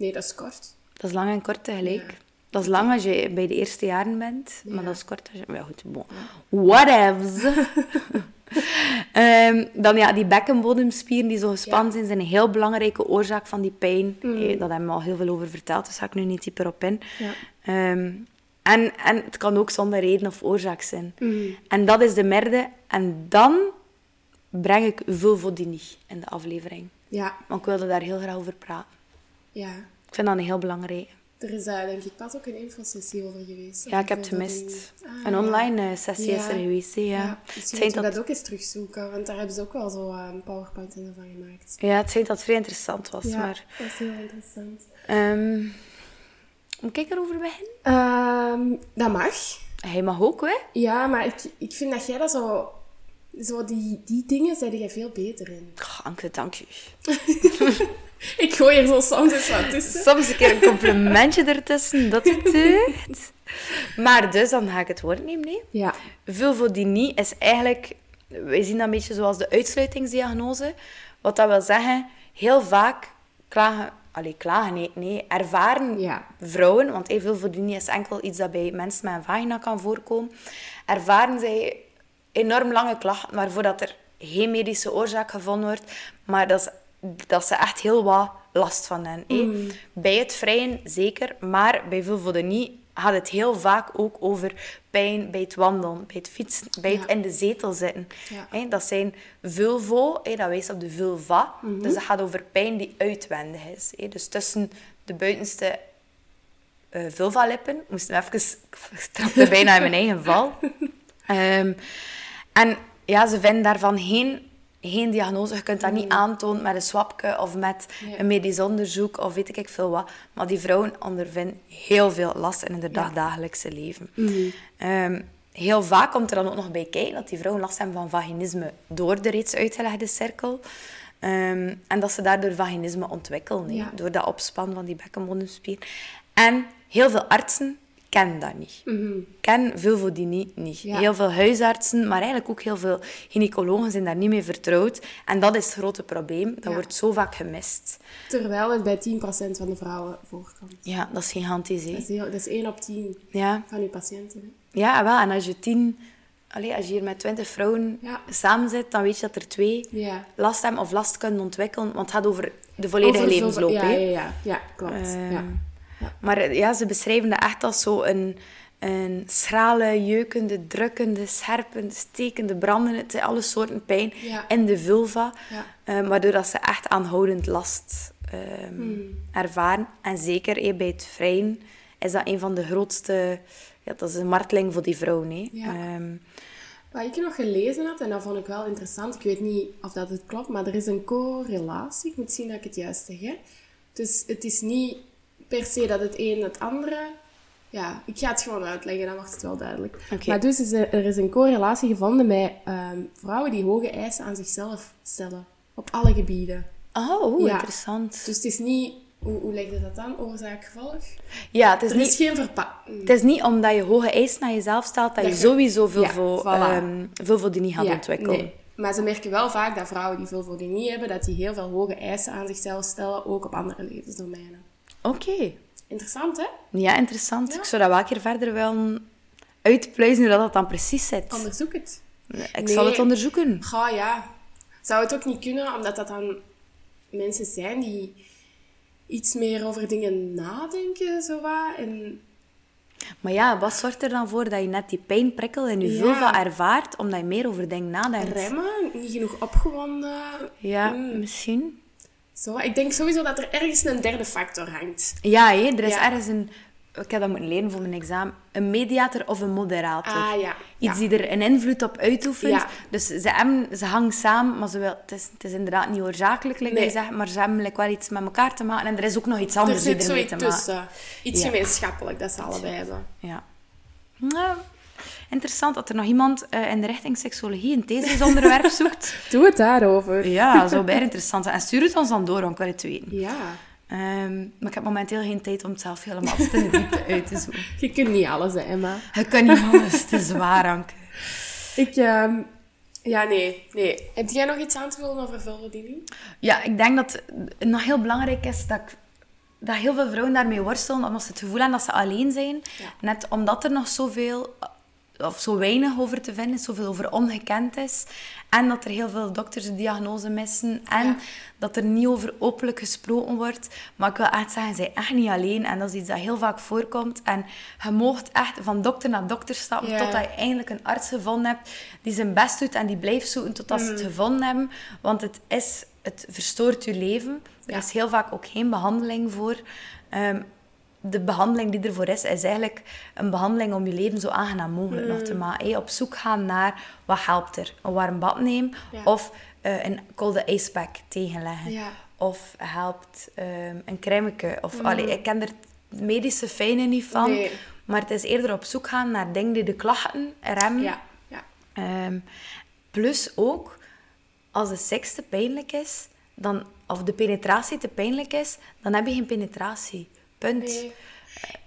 Nee, dat is kort. Dat is lang en kort tegelijk. Ja. Dat is lang als je bij de eerste jaren bent, maar dat is kort als je... Ja, goed, bon. Whatevs. Ehm, dan ja, die bekkenbodemspieren die zo gespannen zijn, zijn een heel belangrijke oorzaak van die pijn. Eh, dat hebben we al heel veel over verteld, dus ga ik nu niet dieper op in. Ja. Ehm, en, en het kan ook zonder reden of oorzaak zijn. En dat is de merde. En dan breng ik vulvodynie in de aflevering. Ja, Want ik wilde daar heel graag over praten. Ja. Ik vind dat een heel belangrijk. Er is daar denk ik pas ook een infosessie over geweest. Ja, ik heb het gemist. Ah, een online eh, sessie is Ja. er geweest. Ja. Ja, moeten we dat, dat ook eens terugzoeken, want daar hebben ze ook wel zo eh, een PowerPoint in van gemaakt. ja, het schijnt dat het vrij interessant was. Ja, Maar dat is heel interessant. ehm, moet ik erover beginnen? Ehm, dat mag. Hij mag ook, hè? Ja, maar ik, ik vind dat jij dat zo... Zo die, die dingen zijn jij veel beter in. Oh, Anke, dank je. Ik gooi er zo soms eens wat tussen. Soms een keer een complimentje ertussen, dat het deugd. Maar dus, dan ga ik het woord nemen. Nee? Ja. Vulvodynie is eigenlijk, wij zien dat een beetje zoals de uitsluitingsdiagnose. Wat dat wil zeggen, heel vaak klagen, allee, klagen, nee, nee ervaren Ja. vrouwen, want hey, vulvodynie is enkel iets dat bij mensen met een vagina kan voorkomen, ervaren zij enorm lange klachten, waarvoor dat er geen medische oorzaak gevonden wordt, maar dat, is, dat ze echt heel wat last van hebben. hè. Bij het vrijen zeker, maar bij vulvodynie gaat het heel vaak ook over pijn bij het wandelen, bij het fietsen, bij het Ja. in de zetel zitten. Ja. Dat zijn vulvo, dat wijst op de vulva. Dus dat gaat over pijn die uitwendig is. Dus tussen de buitenste eh vulvalippen. Ik moest even... Ik trapte bijna in mijn eigen val. Ehm, en ja, ze vinden daarvan geen, geen diagnose. Je kunt dat niet aantonen met een swapje of met Ja. een medisch onderzoek of weet ik veel wat. Maar die vrouwen ondervinden heel veel last in hun dagdagelijkse leven. Ehm, heel vaak komt er dan ook nog bij kijken dat die vrouwen last hebben van vaginisme door de reeds uitgelegde cirkel. Ehm, en dat ze daardoor vaginisme ontwikkelen, Ja. door dat opspannen van die bekkenbodemspier. En heel veel artsen kennen dat niet. Kennen vulvodynie niet. Ja. Heel veel huisartsen, maar eigenlijk ook heel veel gynaecologen zijn daar niet mee vertrouwd. En dat is het grote probleem. Dat Ja. wordt zo vaak gemist. Terwijl het bij 10% van de vrouwen voorkomt. Ja, dat is gigantisch, hè. Dat is, heel, dat is 1 op 10 Ja, van uw patiënten. ja wel. En als je tien... Allee, als je hier met twintig vrouwen Ja. samen zit, dan weet je dat er twee Ja. last hebben of last kunnen ontwikkelen. Want het gaat over de volledige Over levensloop. Ja, hè. ja, ja, ja, klopt. Ehm, ja. Maar eh, ja, ze beschrijven dat echt als zo een, een schrale, jeukende, drukkende, scherpende, stekende, brandende, alle soorten pijn Ja. in de vulva. Ja. eh, waardoor dat ze echt aanhoudend last ehm, Hmm. ervaren. En zeker eh, bij het vrijen is dat een van de grootste... Ja, dat is een marteling voor die vrouwen. hè. Ja. Ehm, Wat ik nog gelezen had, en dat vond ik wel interessant, ik weet niet of dat het klopt, maar er is een correlatie. Ik moet zien dat ik het juist zeg. Hè? Dus het is niet per se dat het een het andere... Ja, ik ga het gewoon uitleggen, dan wordt het wel duidelijk. Maar dus is er, er is een correlatie gevonden met ehm, vrouwen die hoge eisen aan zichzelf stellen. Op alle gebieden. Oh, Ja. interessant. Dus het is niet... Hoe, hoe leg je dat dan? Oorzaak-gevolg? Ja, het is Er niet... is geen verpakking. Het is niet omdat je hoge eisen naar jezelf stelt dat je Dat je- sowieso veel Ja, voor, voilà. ehm, vulvodynie gaat ontwikkelen. Nee. Maar ze merken wel vaak dat vrouwen die veel voeding hebben, dat die heel veel hoge eisen aan zichzelf stellen, ook op andere levensdomeinen. Oké. Interessant, hè? Ja, interessant. Ja. Ik zou dat wel een keer verder willen uitpluizen hoe dat, dat dan precies zit. Onderzoek het. Ik Nee. zal het onderzoeken. Ga ja. Zou het ook niet kunnen, omdat dat dan mensen zijn die iets meer over dingen nadenken, zo wat. En Maar ja, wat zorgt er dan voor dat je net die pijnprikkel in je Ja. vulva ervaart, omdat je meer over dingen nadenkt? remmen, niet genoeg opgewonden. Ja, Mm. misschien. Zo, ik denk sowieso dat er ergens een derde factor hangt. Ja, hé, er is Ja. ergens een... Ik heb dat moeten leren voor mijn examen. Een mediator of een moderator. Ah ja. Iets ja. die er een invloed op uitoefent. Dus ze, hebben, ze hangen samen, maar ze wil, het, is, het is inderdaad niet oorzakelijk, like Nee. dat je zegt, maar ze hebben like, wel iets met elkaar te maken. En er is ook nog iets Er anders die zit ermee zoiets te maken. tussen. Iets gemeenschappelijk, dat ze allebei hebben. Ja. Nou, interessant dat er nog iemand eh, in de richting seksologie een thesisonderwerp zoekt. Doe het daarover. Ja, dat zou bijna interessant zijn. En stuur het ons dan door, het weten. Ja. Ehm, maar ik heb momenteel geen tijd om het zelf helemaal diepte uit te zoeken. Je kunt niet alles, hè, Emma. Je kan niet alles, te zwaar, Anke. Ik, ehm, ja, nee, nee. Heb jij nog iets aan te vullen over vulvodynie? Ja, ik denk dat het nog heel belangrijk is dat, ik- dat heel veel vrouwen daarmee worstelen, omdat ze het gevoel hebben dat ze alleen zijn. Ja. Net omdat er nog zoveel of zo weinig over te vinden is, zoveel over ongekend is. En dat er heel veel dokters de diagnose missen. En Ja. dat er niet over openlijk gesproken wordt. Maar ik wil echt zeggen, zij echt niet alleen. En dat is iets dat heel vaak voorkomt. En je moogt echt van dokter naar dokter stappen Ja. totdat je eindelijk een arts gevonden hebt die zijn best doet en die blijft zoeken totdat ze Mm. het gevonden hebben. Want het, is, het verstoort je leven. Er Ja. is heel vaak ook geen behandeling voor. Ehm, de behandeling die ervoor is, is eigenlijk een behandeling om je leven zo aangenaam mogelijk nog te maken. hè. Op zoek gaan naar wat helpt er. Een warm bad nemen Ja. of eh, een koude ijspack tegenleggen. Ja. Of helpt ehm, een crèmeke. Of, allee, ik ken er medische fijne niet van. Nee. Maar het is eerder op zoek gaan naar dingen die de klachten remmen. Ja, ja. Ehm, plus ook, als de seks te pijnlijk is, dan, of de penetratie te pijnlijk is, dan heb je geen penetratie. Punt. Nee.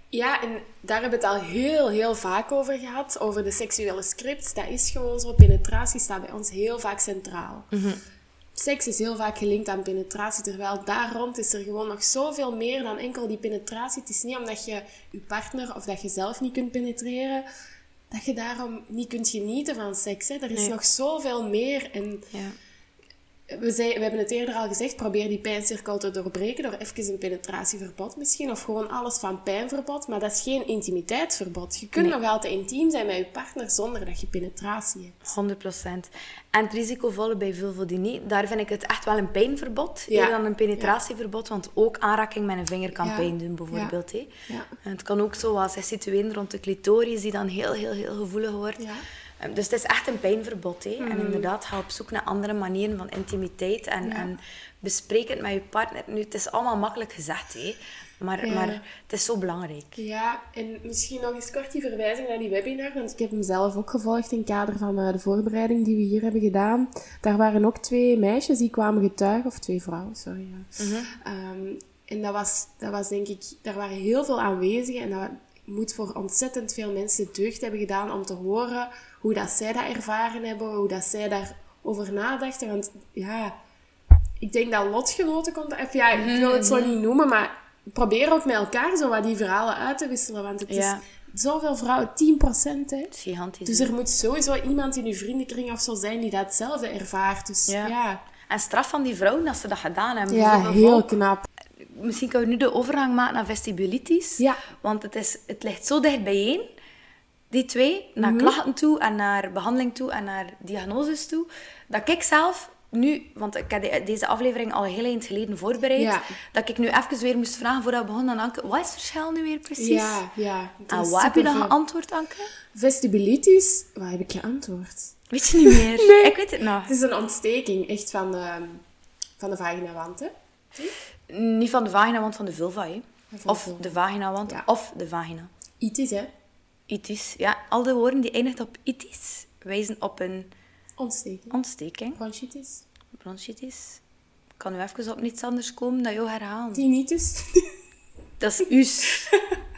Ja, en daar hebben we het al heel, heel vaak over gehad. Over de seksuele script. Dat is gewoon zo. Penetratie staat bij ons heel vaak centraal. Seks is heel vaak gelinkt aan penetratie, terwijl daar rond is er gewoon nog zoveel meer dan enkel die penetratie. Het is niet omdat je je partner of dat je zelf niet kunt penetreren, dat je daarom niet kunt genieten van seks. Hè. Er is Nee. nog zoveel meer. En Ja. We, zei, we hebben het eerder al gezegd, probeer die pijncirkel te doorbreken door even een penetratieverbod misschien, of gewoon alles van pijnverbod, maar dat is geen intimiteitsverbod. Je kunt Nee. nog altijd intiem zijn met je partner zonder dat je penetratie hebt. 100%. En het risicovolle bij vulvodynie, daar vind ik het echt wel een pijnverbod, Ja. eerder dan een penetratieverbod, want ook aanraking met een vinger kan Ja. pijn doen, bijvoorbeeld. Ja. En het kan ook zo als hij situeren rond de clitoris, die dan heel, heel, heel gevoelig wordt. Ehm, Dus het is echt een pijnverbod. Hè? En inderdaad, ga op zoek naar andere manieren van intimiteit en, Ja. en bespreek het met je partner. Nu, het is allemaal makkelijk gezegd, hè? Maar, Ja. maar het is zo belangrijk. Ja, en misschien nog eens kort die verwijzing naar die webinar, want ik heb hem zelf ook gevolgd in het kader van eh, de voorbereiding die we hier hebben gedaan. Daar waren ook twee meisjes die kwamen getuigen, of twee vrouwen, sorry. ja. Ehm, en dat was, dat was denk ik, daar waren heel veel aanwezigen en dat moet voor ontzettend veel mensen deugd hebben gedaan om te horen hoe dat zij dat ervaren hebben, hoe dat zij daarover nadachten. Want ja, ik denk dat lotgenoten komt. Of ja, ik wil het zo niet noemen, maar probeer ook met elkaar zo wat die verhalen uit te wisselen. Want het Ja. is zoveel vrouwen, 10% hè. Het is gigantisch. Dus er moet sowieso iemand in uw vriendenkring of zo zijn die dat hetzelfde ervaart. Dus Ja. ja, En straf van die vrouwen dat ze dat gedaan hebben. ja, heel knap. Misschien kunnen we nu de overgang maken naar vestibulitis. Ja. Want het, is, het ligt zo dicht bijeen, die twee, naar Mhm. klachten toe en naar behandeling toe en naar diagnoses toe, dat ik zelf nu, want ik heb de- deze aflevering al heel eind geleden voorbereid, Ja. dat ik nu even weer moest vragen voordat we begonnen aan Anke, wat is het verschil nu weer precies? Ja, ja. En wat heb je dan geantwoord, Anke? Vestibulitis, wat heb ik geantwoord? Weet je niet meer? Ik weet het nog. Het is een ontsteking, echt van de, van de vaginawand, hè? Niet van de vagina, want van de vulva, hè. Van Of de vaginawand, Ja. of de vagina. Itis, hè? Itis. Ja, al de woorden die eindigen op itis wijzen op een Ontsteking. ontsteking. Bronchitis. Bronchitis. Ik kan nu even op niets anders komen dan jou herhalen. Tinnitus. Dat is us.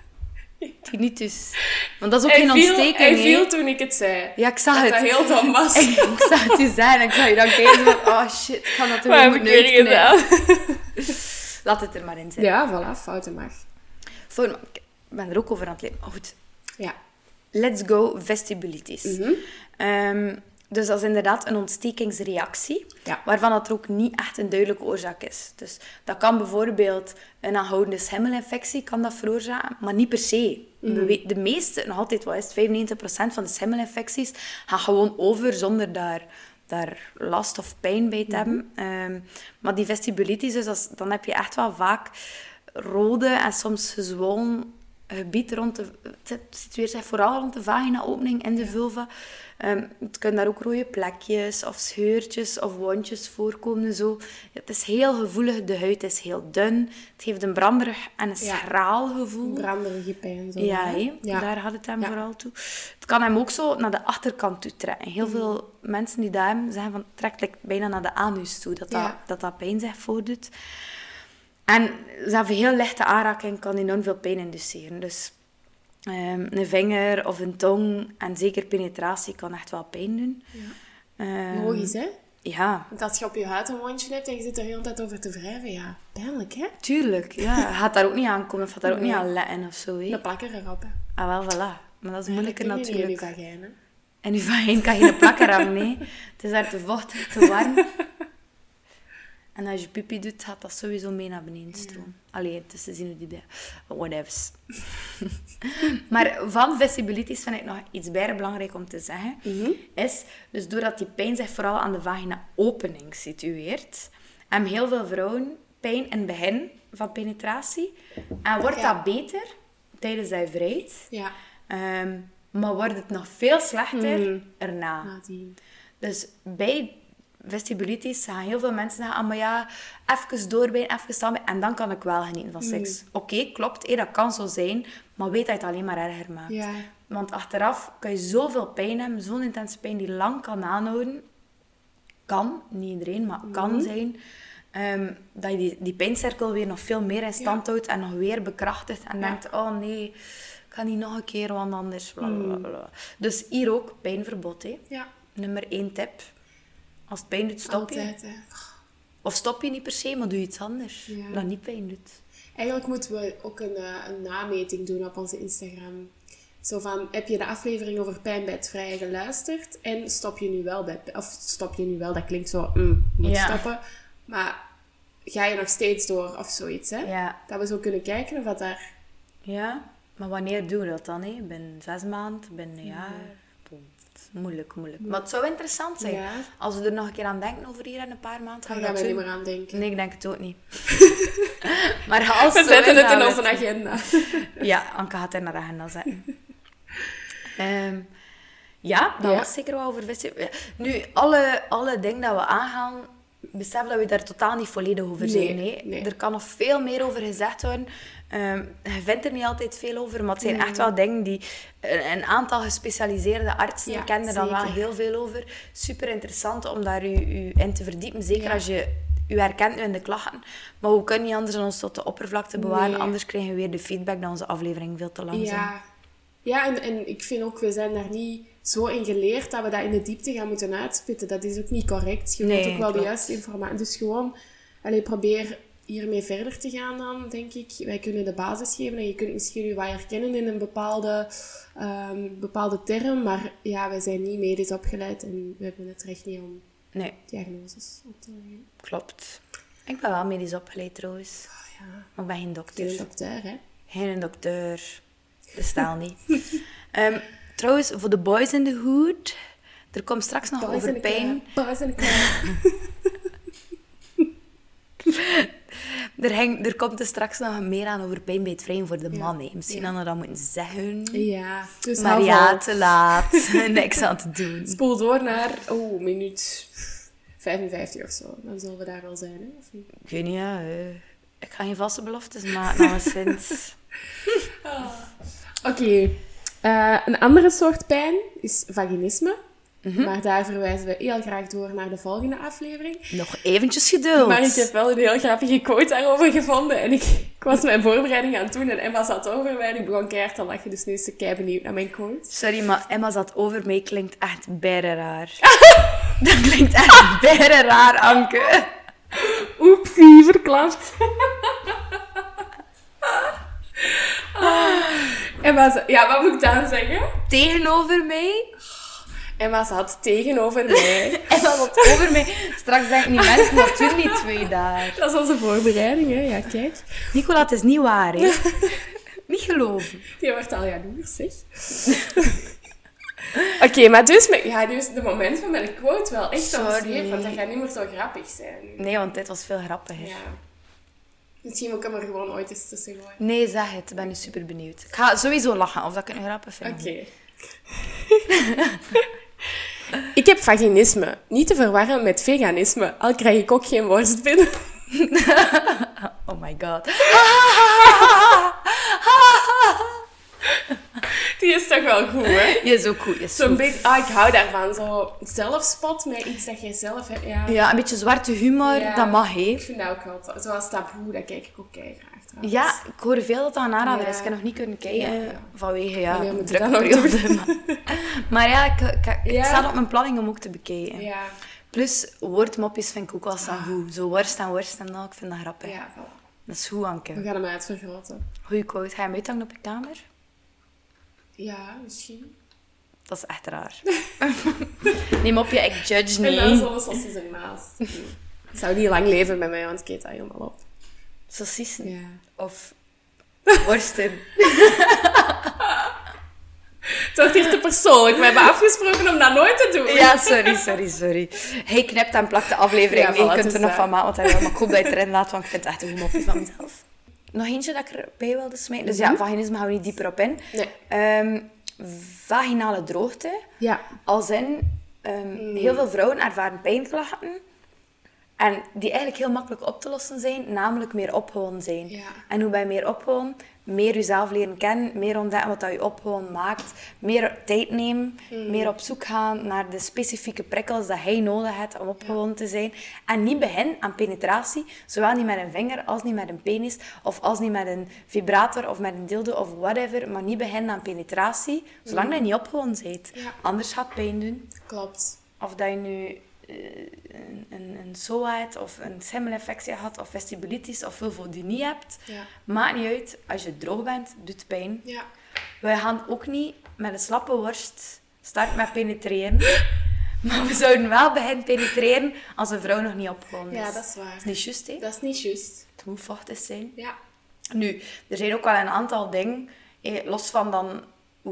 Tinnitus. Want dat is ook Hij geen viel, ontsteking, hij viel toen ik het zei. Ja, ik zag dat het. dat heel dom was. Ik, ik zag het je zijn en ik zag je dan kijken van... Oh shit, ik ga dat toch ik weer uitknippen. gedaan? Laat het er maar in zitten. Ja, voilà, fouten mag. Voor, ik ben er ook over aan het leren. Maar goed, Ja. let's go vestibulitis. Mhm. Ehm, dus dat is inderdaad een ontstekingsreactie, Ja. waarvan dat er ook niet echt een duidelijke oorzaak is. Dus dat kan bijvoorbeeld een aanhoudende schimmelinfectie kan dat veroorzaken, maar niet per se. Mhm. De meeste, nog altijd wat is het, 95% van de schimmelinfecties gaan gewoon over zonder daar, daar last of pijn bij Mhm. te hebben. Ehm, maar die vestibulitis, dus dan heb je echt wel vaak rode en soms gezwollen gebied rond de... Het situeert zich vooral rond de vagina-opening in de vulva. Ehm, het kunnen daar ook rode plekjes of scheurtjes of wondjes voorkomen. Zo. Het is heel gevoelig, de huid is heel dun. Het geeft een branderig en een Ja. schraal gevoel. Branderige pijn. Zo, Ja, daar gaat het hem vooral toe. Het kan hem ook zo naar de achterkant toe trekken. Heel veel mensen die hebben, zeggen van trekt like, bijna naar de anus toe, dat dat, dat, dat pijn zich voordoet. En zelfs een heel lichte aanraking kan enorm veel pijn induceren. Dus ehm, een vinger of een tong en zeker penetratie kan echt wel pijn doen. Ehm, Logisch, hè? Ja, Want als je op je huid een wondje hebt en je zit er de hele tijd over te wrijven, ja, pijnlijk, hè? tuurlijk. Ja, je gaat daar ook niet aan komen of gaat daar ook niet aan letten of zo. hè. De plakker erop, hè? Ah, wel, voilà. Maar dat is moeilijker Dat kun je niet in je natuurlijk. vagina. En uw kan geen plakker aan, nee. Het is daar te vochtig, te warm. En als je pipi doet, gaat dat sowieso mee naar beneden stromen. Allee, het is te zien hoe die bij... Whatevs. maar van vestibulitis vind ik nog iets bijna belangrijk om te zeggen. Is, dus doordat die pijn zich vooral aan de vagina-opening situeert, hebben heel veel vrouwen pijn in het begin van penetratie. En wordt dat beter tijdens de vrijheid. Ja, Ehm, maar wordt het nog veel slechter Mm. erna. nadien. Dus bij vestibulitis gaan heel veel mensen zeggen, ah, maar ja, even doorbijten, even staan en dan kan ik wel genieten van seks. Mm. Oké, klopt, hé, dat kan zo zijn, maar weet dat je het alleen maar erger maakt. Ja. Want achteraf kan je zoveel pijn hebben, zo'n intense pijn die lang kan aanhouden. Kan, niet iedereen, maar kan Mhm. zijn. ehm, dat je die, die pijncirkel weer nog veel meer in stand houdt en nog weer bekrachtigt. En Ja. denkt, oh nee, ik ga niet nog een keer, want anders... Bla, bla, bla, bla. Dus hier ook pijnverbod. Hè. Ja, Nummer één tip. Als het pijn doet, stop je. Hè. Of stop je niet per se, maar doe iets anders. Ja. Dat niet pijn doet. Eigenlijk moeten we ook een, eh, een nameting doen op onze Instagram. Zo van, heb je de aflevering over pijn bij het vrije geluisterd? En stop je nu wel bij... Of stop je nu wel, dat klinkt zo, mm, moet Ja. stoppen. Maar ga je nog steeds door of zoiets, hè? Ja. Dat we zo kunnen kijken of wat daar... Ja, maar wanneer doen we dat dan? Hè? Binnen zes maanden, binnen een jaar? Moeilijk, moeilijk. Maar het zou interessant zijn. Ja. Als we er nog een keer aan denken over hier en een paar maanden. Daar we gaan we niet doen. meer aan denken. Nee, ik denk het ook niet. maar als We zetten het in onze agenda. Ja, Anke gaat er naar de agenda zetten. Ehm, ja, dat Ja. was zeker wel over visie. Ja. Nu, alle, alle dingen dat we aangaan, besef dat we daar totaal niet volledig over zijn. nee. Er kan nog veel meer over gezegd worden. Ehm, je vindt er niet altijd veel over, maar het zijn echt wel dingen die een, aantal gespecialiseerde artsen Ja, kennen er dan wel heel veel over. Super interessant om daar u, u in te verdiepen, zeker Ja. als je u herkent nu in de klachten. Maar we kunnen niet anders dan ons tot de oppervlakte bewaren, Nee. anders krijgen we weer de feedback dat onze aflevering veel te lang zijn. Ja, ja en, en ik vind ook, we zijn daar niet zo in geleerd dat we dat in de diepte gaan moeten uitspitten. Dat is ook niet correct. Je Nee, moet ook wel klopt. de juiste informatie... Dus gewoon, allez, probeer hiermee verder te gaan dan, denk ik. Wij kunnen de basis geven en je kunt misschien je wat herkennen in een bepaalde, ehm, bepaalde term. Maar ja, wij zijn niet medisch opgeleid en we hebben het recht niet om Nee, diagnoses op te leggen. klopt. Ik ben wel medisch opgeleid trouwens. Ja, Maar ik ben geen dokter. geen dokter, hè. Geen dokter. Bestel niet. Ehm, trouwens, voor de boys in the hood. Er komt straks nog Boys over pijn. Boys in the. Er, hang, er komt er straks nog meer aan over pijn bij het vrijen voor de Ja. man. hè. Misschien Ja. hadden we dat moeten zeggen. Ja, dus Maar hou ja, te laat. Niks aan te doen. Spoel door naar, oh, minuut 55 of zo. Dan zullen we daar wel zijn, hè? Of niet? Ik weet niet, ja, ik ga geen vaste beloftes maken, alleszins. Oké. Eh, een andere soort pijn is vaginisme. Mhm. Maar daar verwijzen we heel graag door naar de volgende aflevering. Nog eventjes geduld. Maar ik heb wel een heel grappige quote daarover gevonden. En ik, ik was mijn voorbereiding aan het doen en Emma zat over mij en ik begon keihard te lachen. Dus nu is ze kei benieuwd naar mijn quote. Sorry, maar Emma zat over mij klinkt echt bijna raar. dat klinkt echt bijna raar, Anke. Oepsie, verklapt. Emma zei, ja, wat moet ik dan zeggen? Tegenover mij. Emma zat tegenover mij. Emma zat over mij. Straks denken die mensen, wat doen die twee daar? Dat is onze voorbereiding, hè? Ja, kijk. Nicola, het is niet waar, hè. niet geloven. Die wordt al jaloers, zeg. Oké, maar dus, met, ja, dus de moment van mijn quote wel echt Sorry. onzeer, want dat gaat niet meer zo grappig zijn. nu. Nee, want dit was veel grappiger. Ja. Misschien moet ik hem er gewoon ooit eens tussen gooien. Nee, zeg het. Ik ben nu super benieuwd. Ik ga sowieso lachen, of dat ik een grappig vind. Oké. ik heb vaginisme. Niet te verwarren met veganisme. Al krijg ik ook geen worst binnen. Oh my god. Die is toch wel goed, hè? Je is ook goed. Is Zo'n goed. beetje... Ah, ik hou daarvan. Zo zelfspot met iets dat jij zelf hebt. Ja. Ja, een beetje zwarte humor, Ja. dat mag, hè. Ik vind dat ook wel... Zoals taboe, dat kijk ik ook kei graag trouwens. Ja, ik hoor veel dat een aanrader Ja. is. Ik heb nog niet kunnen kijken, Ja, ja. vanwege ja, Wanneer moet drukke periode. Maar, maar ja, ik, ik, ik Ja. sta op mijn planning om ook te bekijken. Ja. Plus, woordmopjes vind ik ook wel staan goed. Zo worst en worst en dat, ik vind dat grappig. Ja, voilà. Dat is goed, Anke. We gaan hem uitvergroten. Goeie quote. Ga je hem uithangen op je kamer? Ja, misschien. Dat is echt raar. Neem op je, ik judge En dan niet. zo'n sausjes ernaast. Ik zou niet lang leven bij mij, want ik eet dat helemaal op. Saucissen. Ja. Of worsten. Het wordt hier te persoonlijk. We hebben afgesproken om dat nooit te doen. Ja, sorry, sorry, sorry. Hij knipt en plakt de aflevering. Ja, mee. je voilà, kunt het er nog dat. van maken, want hij wil. Maar ik hoop dat je het erin laat, want ik vind het echt een mopje van mezelf. Nog eentje dat ik erbij wilde smijten. Dus ja, vaginisme gaan we niet dieper op in. Nee. Ehm, vaginale droogte. Ja. Als in, ehm, heel veel vrouwen ervaren pijnklachten. En die eigenlijk heel makkelijk op te lossen zijn, namelijk meer opgewonden zijn. Ja. En hoe ben je meer opgewonden? Meer jezelf leren kennen, meer ontdekken wat dat je opgewonden maakt. Meer tijd nemen, meer op zoek gaan naar de specifieke prikkels dat hij nodig heeft om opgewonden te zijn. En niet beginnen aan penetratie, zowel niet met een vinger als niet met een penis, of als niet met een vibrator of met een dildo of whatever, maar niet beginnen aan penetratie, zolang dat je niet opgewonden bent. Ja. Anders gaat het pijn doen. Klopt. Of dat je nu een, een, een hebt, of een schimmelinfectie had, of vestibulitis, of vulvodynie hebt. Ja. Maakt niet uit. Als je droog bent, doet pijn. Ja. Wij gaan ook niet met een slappe worst starten met penetreren. Maar we zouden wel beginnen penetreren als een vrouw nog niet opgewonden is. Ja, dat is waar. Dat is niet juist, hè? Dat is niet juist. Het moet vochtig zijn. Ja. Nu, er zijn ook wel een aantal dingen, eh, los van dan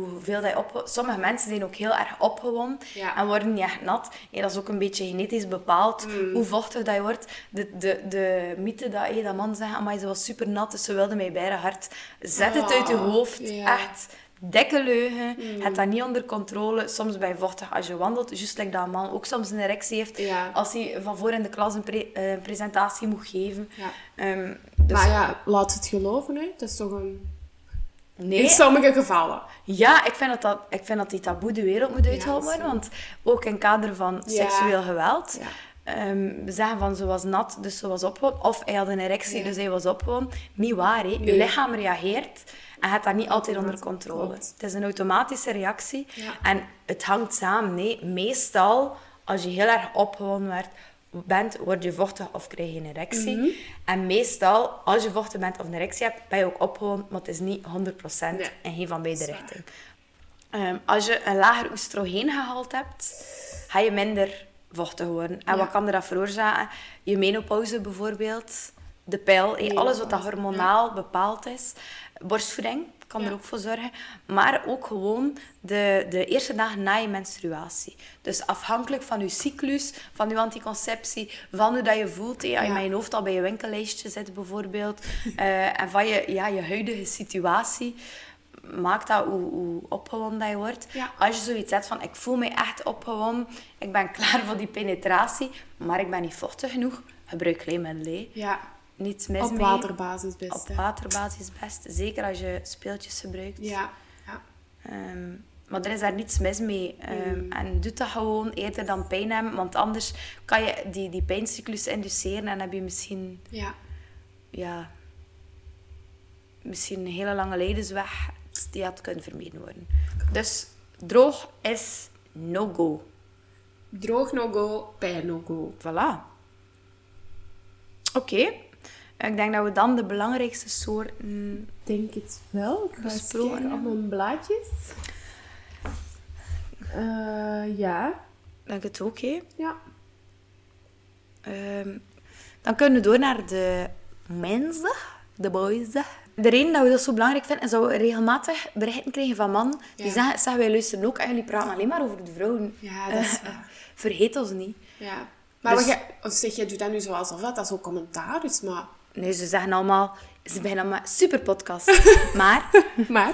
hoeveel dat je op... Sommige mensen zijn ook heel erg opgewonden Ja. en worden niet echt nat. Eh, dat is ook een beetje genetisch bepaald, Mm. hoe vochtig dat je wordt. De, de, de mythe dat, dat man zegt, maar ze was super nat, dus ze wilde mij bijna hard. Zet het uit je Oh, hoofd, echt. Dikke leugen, het dat niet onder controle. Soms je vochtig als je wandelt, juist like dat een man ook soms een erectie heeft Ja. als hij van voor in de klas een pre- eh, presentatie moet geven. Ja. Ehm, dus Maar ja, laat het geloven, hè. Dat is toch een... nee, In sommige gevallen. Ja, ik vind dat, dat, ik vind dat die taboe de wereld moet is worden. Want ook in kader van Ja. seksueel geweld. Ja. ehm, we zeggen van ze was nat, dus ze was opgewonden. Of hij had een erectie, dus hij was opgewonden. Niet waar, hè. Je lichaam reageert en het dat niet altijd onder controle. Klopt. Het is een automatische reactie. En het hangt samen. Nee. Meestal, als je heel erg opgewonden werd, bent, word je vochtig of krijg je een erectie. Mhm. En meestal, als je vochtig bent of een erectie hebt, ben je ook opgewonden, maar het is niet 100% Nee. in geen van beide richtingen. Ehm, als je een lager oestrogeengehalte hebt, ga je minder vochtig worden. En Ja. wat kan er dat veroorzaken? Je menopauze bijvoorbeeld, de pijl, alles wat dat hormonaal bepaald is. Borstvoeding kan Ja. er ook voor zorgen. Maar ook gewoon de, de eerste dagen na je menstruatie. Dus afhankelijk van je cyclus, van je anticonceptie, van hoe dat je voelt. eh, Als je Ja. met je hoofd al bij je winkellijstje zit bijvoorbeeld. eh, en van je, ja, je huidige situatie maakt dat hoe, hoe opgewonden dat je wordt. Ja. Als je zoiets hebt van, ik voel me echt opgewonden, ik ben klaar voor die penetratie, maar ik ben niet vochtig genoeg, gebruik hè. Ja. Niets mis Op mee. waterbasis best, Op hè. waterbasis best. Zeker als je speeltjes gebruikt. Ja. Ja. Ehm, maar er is daar niets mis mee. Ehm, Mm. En doe dat gewoon eerder dan pijn hebben. Want anders kan je die, die pijncyclus induceren en heb je misschien, Ja. ja, misschien een hele lange lijdensweg die had kunnen vermeden worden. Dus droog is no-go. Droog no-go, pijn no-go. Voilà. Oké. Ik denk dat we dan de belangrijkste soorten denk het wel. Ik Besproken op mijn blaadjes. Eh, ja. denk het ook, hè. Ja. Ehm, dan kunnen we door naar de mensen, de boys. De reden dat we dat zo belangrijk vinden, is dat we regelmatig berichten krijgen van mannen die zeggen, zeg, wij luisteren ook en jullie praten alleen maar over de vrouwen. Ja, dat is vergeet ons niet. Ja. Maar Dus- wat jij- zeg, jij doet dat nu zoals of dat, dat is ook commentaar, is, maar... Nee, ze zeggen allemaal, ze beginnen allemaal, super podcast. maar, Maar...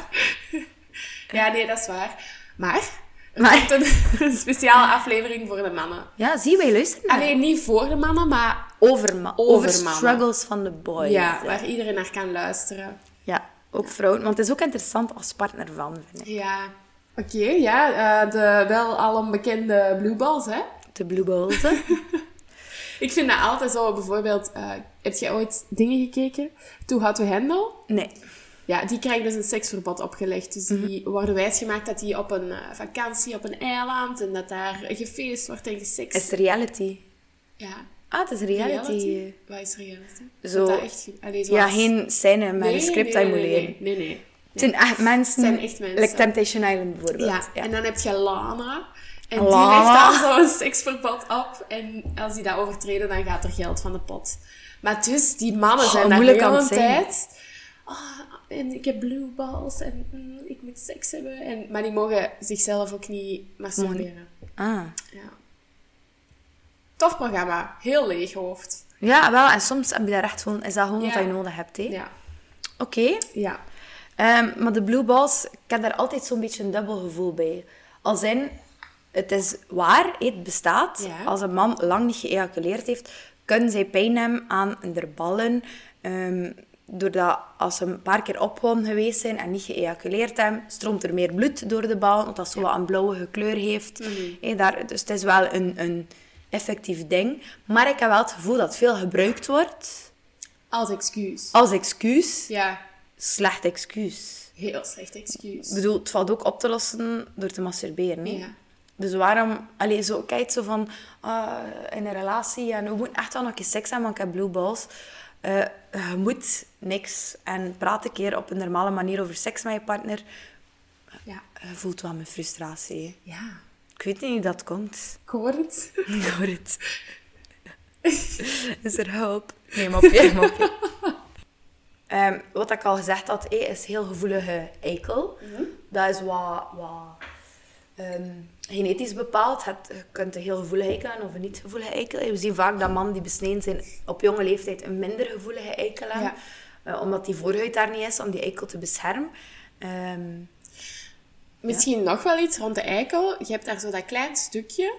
Ja, nee, dat is waar. Maar... Er Maar- komt een, een speciale aflevering voor de mannen. ja, zie, wij luisteren. Alleen niet voor de mannen, maar... over, ma- Over struggles van de boys. Ja, waar iedereen naar kan luisteren. Ja, ook vrouwen. Want het is ook interessant als partner van, vind ik. Ja. Oké, ja. eh, de wel al onbekende Blue Balls, hè? De blue balls. Ik vind dat altijd zo, bijvoorbeeld... eh, heb jij ooit dingen gekeken? Too Hot to Handle? nee. Ja, die krijgen dus een seksverbod opgelegd. Dus die worden wijsgemaakt dat die op een eh, vakantie op een eiland... en dat daar gefeest wordt en. Is het reality? Ja. Ah, het is reality. Wat is reality? Zo- Dat echt... Ja, geen scène met een script nee, leren. Nee, nee. nee. Het zijn echt mensen. zijn echt mensen. Like Temptation Island bijvoorbeeld. Ja. en dan heb je Lana. En die legt dan zo'n seksverbod op. En als die dat overtreden, dan gaat er geld van de pot. Maar dus, die mannen Oh, zijn daar aan het zijn. tijd... "Ah, en ik heb blue balls en mm, ik moet seks hebben. En, maar die mogen zichzelf ook niet masturberen. Ah. Ja. Tof programma. Heel leeg hoofd. Ja, wel. En soms heb je daar echt gewoon... Is dat gewoon Ja. wat je nodig hebt, hè? Ja. Oké. Ja. Ehm, maar de blue balls, ik heb daar altijd zo'n beetje een dubbel gevoel bij. Als in, het is waar, het bestaat. Ja. Als een man lang niet geëjaculeerd heeft, kunnen zij pijn hebben aan de ballen. Ehm, doordat als ze een paar keer opgewonden geweest zijn en niet geëjaculeerd hebben, stroomt er meer bloed door de bal, omdat dat zo wat een blauwige kleur heeft. Hé, daar, dus het is wel een, een effectief ding. Maar ik heb wel het gevoel dat het veel gebruikt wordt Als excuus. als excuus. Ja. Slecht excuus. Heel slecht excuus. Ik bedoel, het valt ook op te lossen door te masturberen. Hè? Ja. Dus waarom... Allee, zo, kijk zo van... ah, in een relatie en we moeten echt wel nog een keer seks hebben, want ik heb blue balls. Eh, je moet niks. En praat een keer op een normale manier over seks met je partner. Ja. Je voelt wel mijn frustratie. Ja. Ik weet niet hoe dat komt. Ik hoor het. Ik hoor het. Is er hulp? Nee, mopje, mopje. Ehm, wat ik al gezegd had, hé, is heel gevoelige eikel. Dat is wat, wat ehm, genetisch bepaald. Het, je kunt een heel gevoelige eikel hebben of een niet gevoelige eikel. We zien vaak dat mannen die besneden zijn op jonge leeftijd een minder gevoelige eikel hebben. Eh, omdat die voorhuid daar niet is om die eikel te beschermen. Ehm, Misschien nog wel iets rond de eikel. Je hebt daar zo dat klein stukje.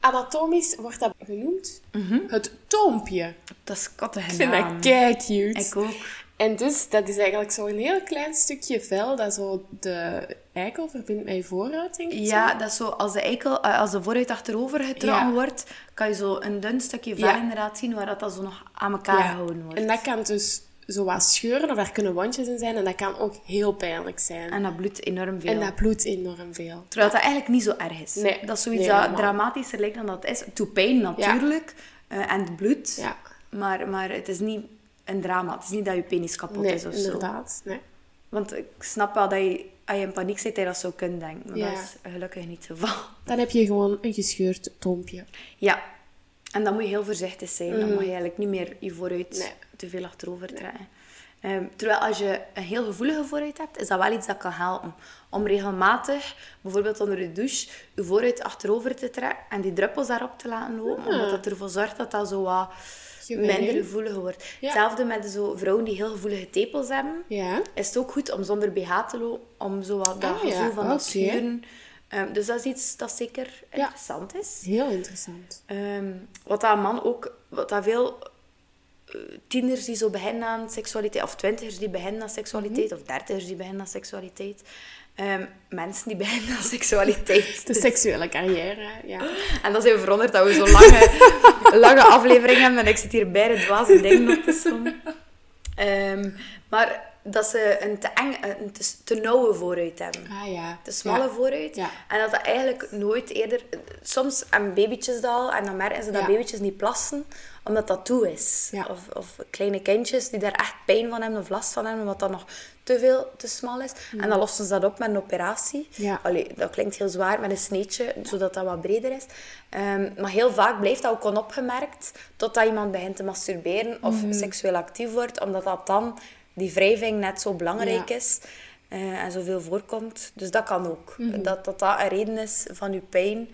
Anatomisch wordt dat genoemd het toompje. dat is kattige Ik vind dat kei cute. Ik ook. En dus, dat is eigenlijk zo'n heel klein stukje vel dat zo de eikel verbindt met je vooruit, denk ik. Ja, zo. dat is zo, als de eikel, eh, als de vooruit achterover getrokken Ja. wordt, kan je zo een dun stukje vel Ja. inderdaad zien waar dat, dan zo nog aan elkaar Ja. gehouden wordt. En dat kan dus zo wat scheuren, of daar kunnen wondjes in zijn, en dat kan ook heel pijnlijk zijn. En dat bloedt enorm veel. En dat bloedt enorm veel. Terwijl dat eigenlijk niet zo erg is. Nee. Dat is zoiets Nee, dat dramatischer lijkt dan dat is. Het doet pijn natuurlijk. eh, en het bloedt. Ja. Maar, maar het is niet een drama. Het is niet dat je penis kapot Nee, is of zo. inderdaad. Nee. Want ik snap wel dat je, als je in paniek zit, dat je dat zou kunnen denken. Maar Ja. dat is gelukkig niet het geval. Dan heb je gewoon een gescheurd toompje. Ja. En dan moet je heel voorzichtig zijn. Dan mag je eigenlijk niet meer je vooruit Mhm. Nee. te veel achterover trekken. Ehm, terwijl als je een heel gevoelige vooruit hebt, is dat wel iets dat kan helpen. Om regelmatig, bijvoorbeeld onder de douche, je vooruit achterover te trekken en die druppels daarop te laten lopen. Omdat dat ervoor zorgt dat dat zo wat. Minder gevoelig wordt. Ja. Hetzelfde met zo vrouwen die heel gevoelige tepels hebben. Ja. Is het ook goed om zonder BH te lopen, om zo wat dat Ah, gevoel van dat Oké. schuren... Ehm, dus dat is iets dat zeker interessant is. Heel interessant. Ehm, wat dat man ook, wat dat veel eh, tieners die zo beginnen aan seksualiteit, of twintigers die beginnen aan seksualiteit, Mhm. of dertigers die beginnen aan seksualiteit, ehm, mensen die beginnen aan seksualiteit. De seksuele carrière, ja. En dan zijn we verwonderd dat we zo'n lange, lange aflevering hebben en ik zit hier bij de dwaze dingen op te sommen. Ehm, maar dat ze een te, eng, een te, te nauwe vooruit hebben Ah ja. te smalle Ja. vooruit. Ja. En dat dat eigenlijk nooit eerder... Soms hebben babytjes dat al en dan merken ze dat Ja. babytjes niet plassen, omdat dat toe is. Ja. Of, of kleine kindjes die daar echt pijn van hebben of last van hebben, omdat dat nog te veel, te smal is. En dan lossen ze dat op met een operatie. Ja. Allee, dat klinkt heel zwaar, met een sneetje, zodat dat wat breder is. Ehm, maar heel vaak blijft dat ook onopgemerkt, totdat iemand begint te masturberen of Mhm. seksueel actief wordt, omdat dat dan, die wrijving net zo belangrijk Ja. is. eh, en zoveel voorkomt. Dus dat kan ook. Mhm. Dat, dat dat een reden is van uw pijn.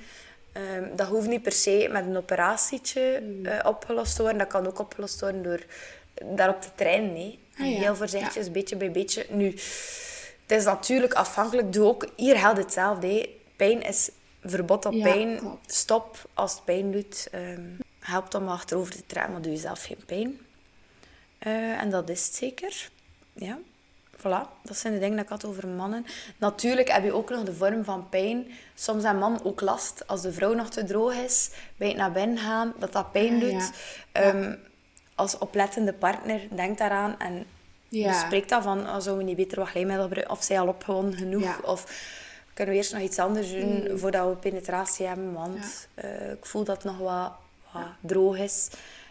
Ehm, dat hoeft niet per se met een operatietje Mhm. eh, opgelost te worden. Dat kan ook opgelost worden door daarop te trainen. Ah, ja. Heel voorzichtig, beetje bij beetje. Nu, het is natuurlijk afhankelijk. Doe ook, hier geldt hetzelfde. hè. Pijn is verbod op Ja, pijn. klopt. Stop als het pijn doet. Ehm, helpt om achterover te trekken, maar doe je zelf geen pijn. Eh, en dat is het zeker. Ja, voilà. Dat zijn de dingen dat ik had over mannen. Natuurlijk heb je ook nog de vorm van pijn. Soms heeft man ook last als de vrouw nog te droog is, bij het naar binnen gaan, dat dat pijn Ah, doet. ja. Ehm, als oplettende partner, denk daaraan en Ja. bespreek dat van, oh, zouden we niet beter wat glijmiddel gebruiken? Of zij al opgewonden genoeg? Of kunnen we eerst nog iets anders doen voordat we penetratie hebben? Want eh, ik voel dat het nog wat, wat droog is.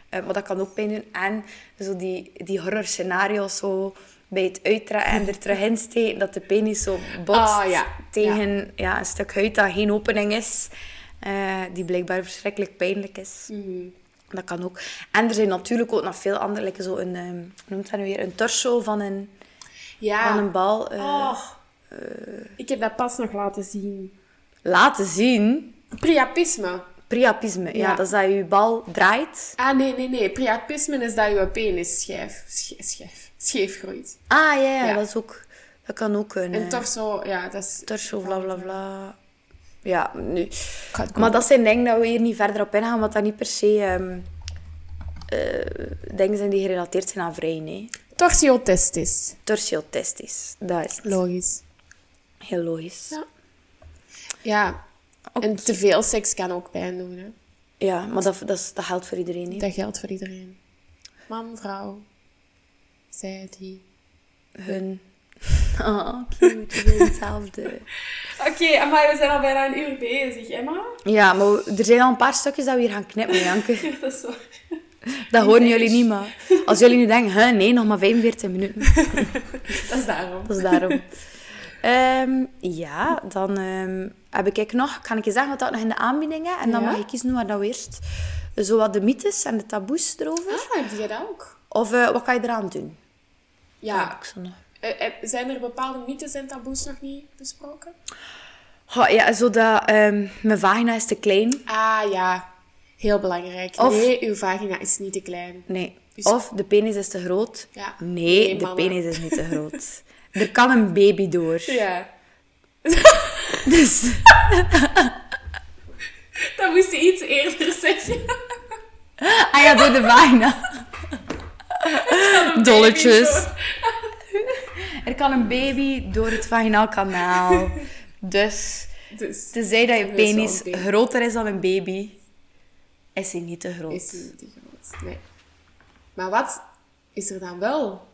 Eh, maar dat kan ook pijn doen. En zo die, die horror scenario's, zo bij het uittrekken en er terug insteken, dat de penis zo botst Ah, ja. tegen ja. een stuk huid dat geen opening is, eh, die blijkbaar verschrikkelijk pijnlijk is. Mhm. Dat kan ook. En er zijn natuurlijk ook nog veel andere, like zo een, ehm, noemt dat nu weer, een torso van een, Ja. van een bal. eh, Oh. Ik heb dat pas nog laten zien. Laten zien. Priapisme. Priapisme, ja. Ja. dat is dat je bal draait. Ah, nee, nee, nee. Priapisme is dat je penis schijf, scheef groeit. Ah, ja, ja, Ja. dat is ook... Dat kan ook een... En eh, torso, ja, dat is... torso, bla, bla, bla. Ja, nu... Maar dat zijn dingen dat we hier niet verder op ingaan, want dat niet per se... eh, dingen zijn die gerelateerd zijn aan vrij, nee. Torsiotestis. Torsiotestis, dat is het. Logisch. Heel logisch. Ja. Ja. En te veel seks kan ook pijn doen, hè. Ja, maar dat, dat, dat geldt voor iedereen. Dat geldt voor iedereen. Man, vrouw. Zij, die. Hun... Oh, cute, we hetzelfde. Oké, maar we zijn al bijna een uur bezig, Emma. Ja, maar er zijn al een paar stukjes dat we hier gaan knippen, Janke. Dat is. Dat horen jullie niet, maar... Als jullie nu denken, hè, nee, nog maar 45 minuten. Dat is daarom. Dat is daarom. Ehm, ja, dan ehm, heb ik nog... Kan ik je zeggen wat dat nog in de aanbieding is? En dan Ja. mag ik kiezen waar dat we eerst... Zo wat de mythes en de taboes erover. Ah, heb je dat ook? Of eh, wat kan je eraan doen? Ja. Eh, eh, zijn er bepaalde mythes en taboes nog niet besproken? Goh, ja, zo dat... ehm, mijn vagina is te klein. Ah, ja. Heel belangrijk. Of- Nee, uw vagina is niet te klein. Nee. Dus- Of de penis is te groot. Ja. Nee, Nee, de mannen. penis is niet te groot. Er kan een baby door. Ja. Dus... Dat moest je iets eerder zeggen. Ah ja, door de vagina. Dolletjes. Er kan een baby door het vaginaal kanaal. Dus, Dus tenzij dat je is penis een groter is dan een baby, is hij niet te groot. is die niet te groot. Nee. Maar wat is er dan wel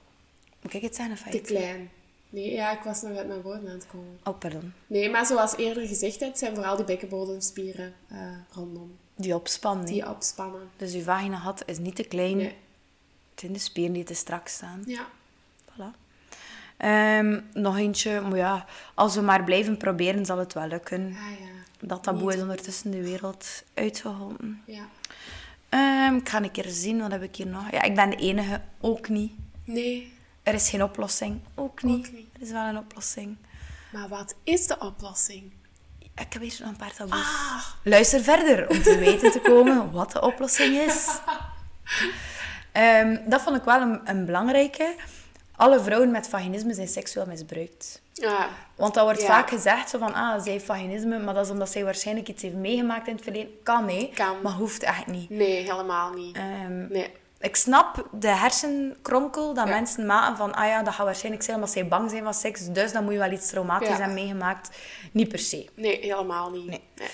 ik het zeggen of te hij? klein? Nee, ja, ik was nog uit mijn woorden aan het komen. Oh, pardon. Nee, maar zoals eerder gezegd, het zijn vooral die bekkenbodemspieren eh, rondom Die opspannen. die opspannen. Dus je vagina had is niet te klein. Nee. Het zijn de spieren die te strak staan. Ja. Voilà. Ehm, nog eentje, maar ja, als we maar blijven proberen, zal het wel lukken. Ah ja. Dat taboe Niet is ondertussen de wereld uitgeholpen. Ja. Ehm, ik ga een keer zien, wat heb ik hier nog? Ja, ik ben de enige, ook niet. Nee. Er is geen oplossing, ook niet. Ook niet. Er is wel een oplossing. Maar wat is de oplossing? Ik heb hier nog een paar taboes. Ah. Luister verder om te weten te komen wat de oplossing is. Ehm, dat vond ik wel een, een belangrijke. Alle vrouwen met vaginisme zijn seksueel misbruikt. Ja. Want dat wordt Ja. vaak gezegd zo van, ah, zij heeft vaginisme, maar dat is omdat zij waarschijnlijk iets heeft meegemaakt in het verleden. Kan, nee. Kan. Maar hoeft echt niet. Nee, helemaal niet. Ehm, Nee. Ik snap de hersenkronkel dat Ja. mensen maken van, ah ja, dat gaat waarschijnlijk zijn omdat zij bang zijn van seks, dus dan moet je wel iets traumatisch Ja. hebben meegemaakt. Niet per se. Nee, helemaal niet. Nee. Nee.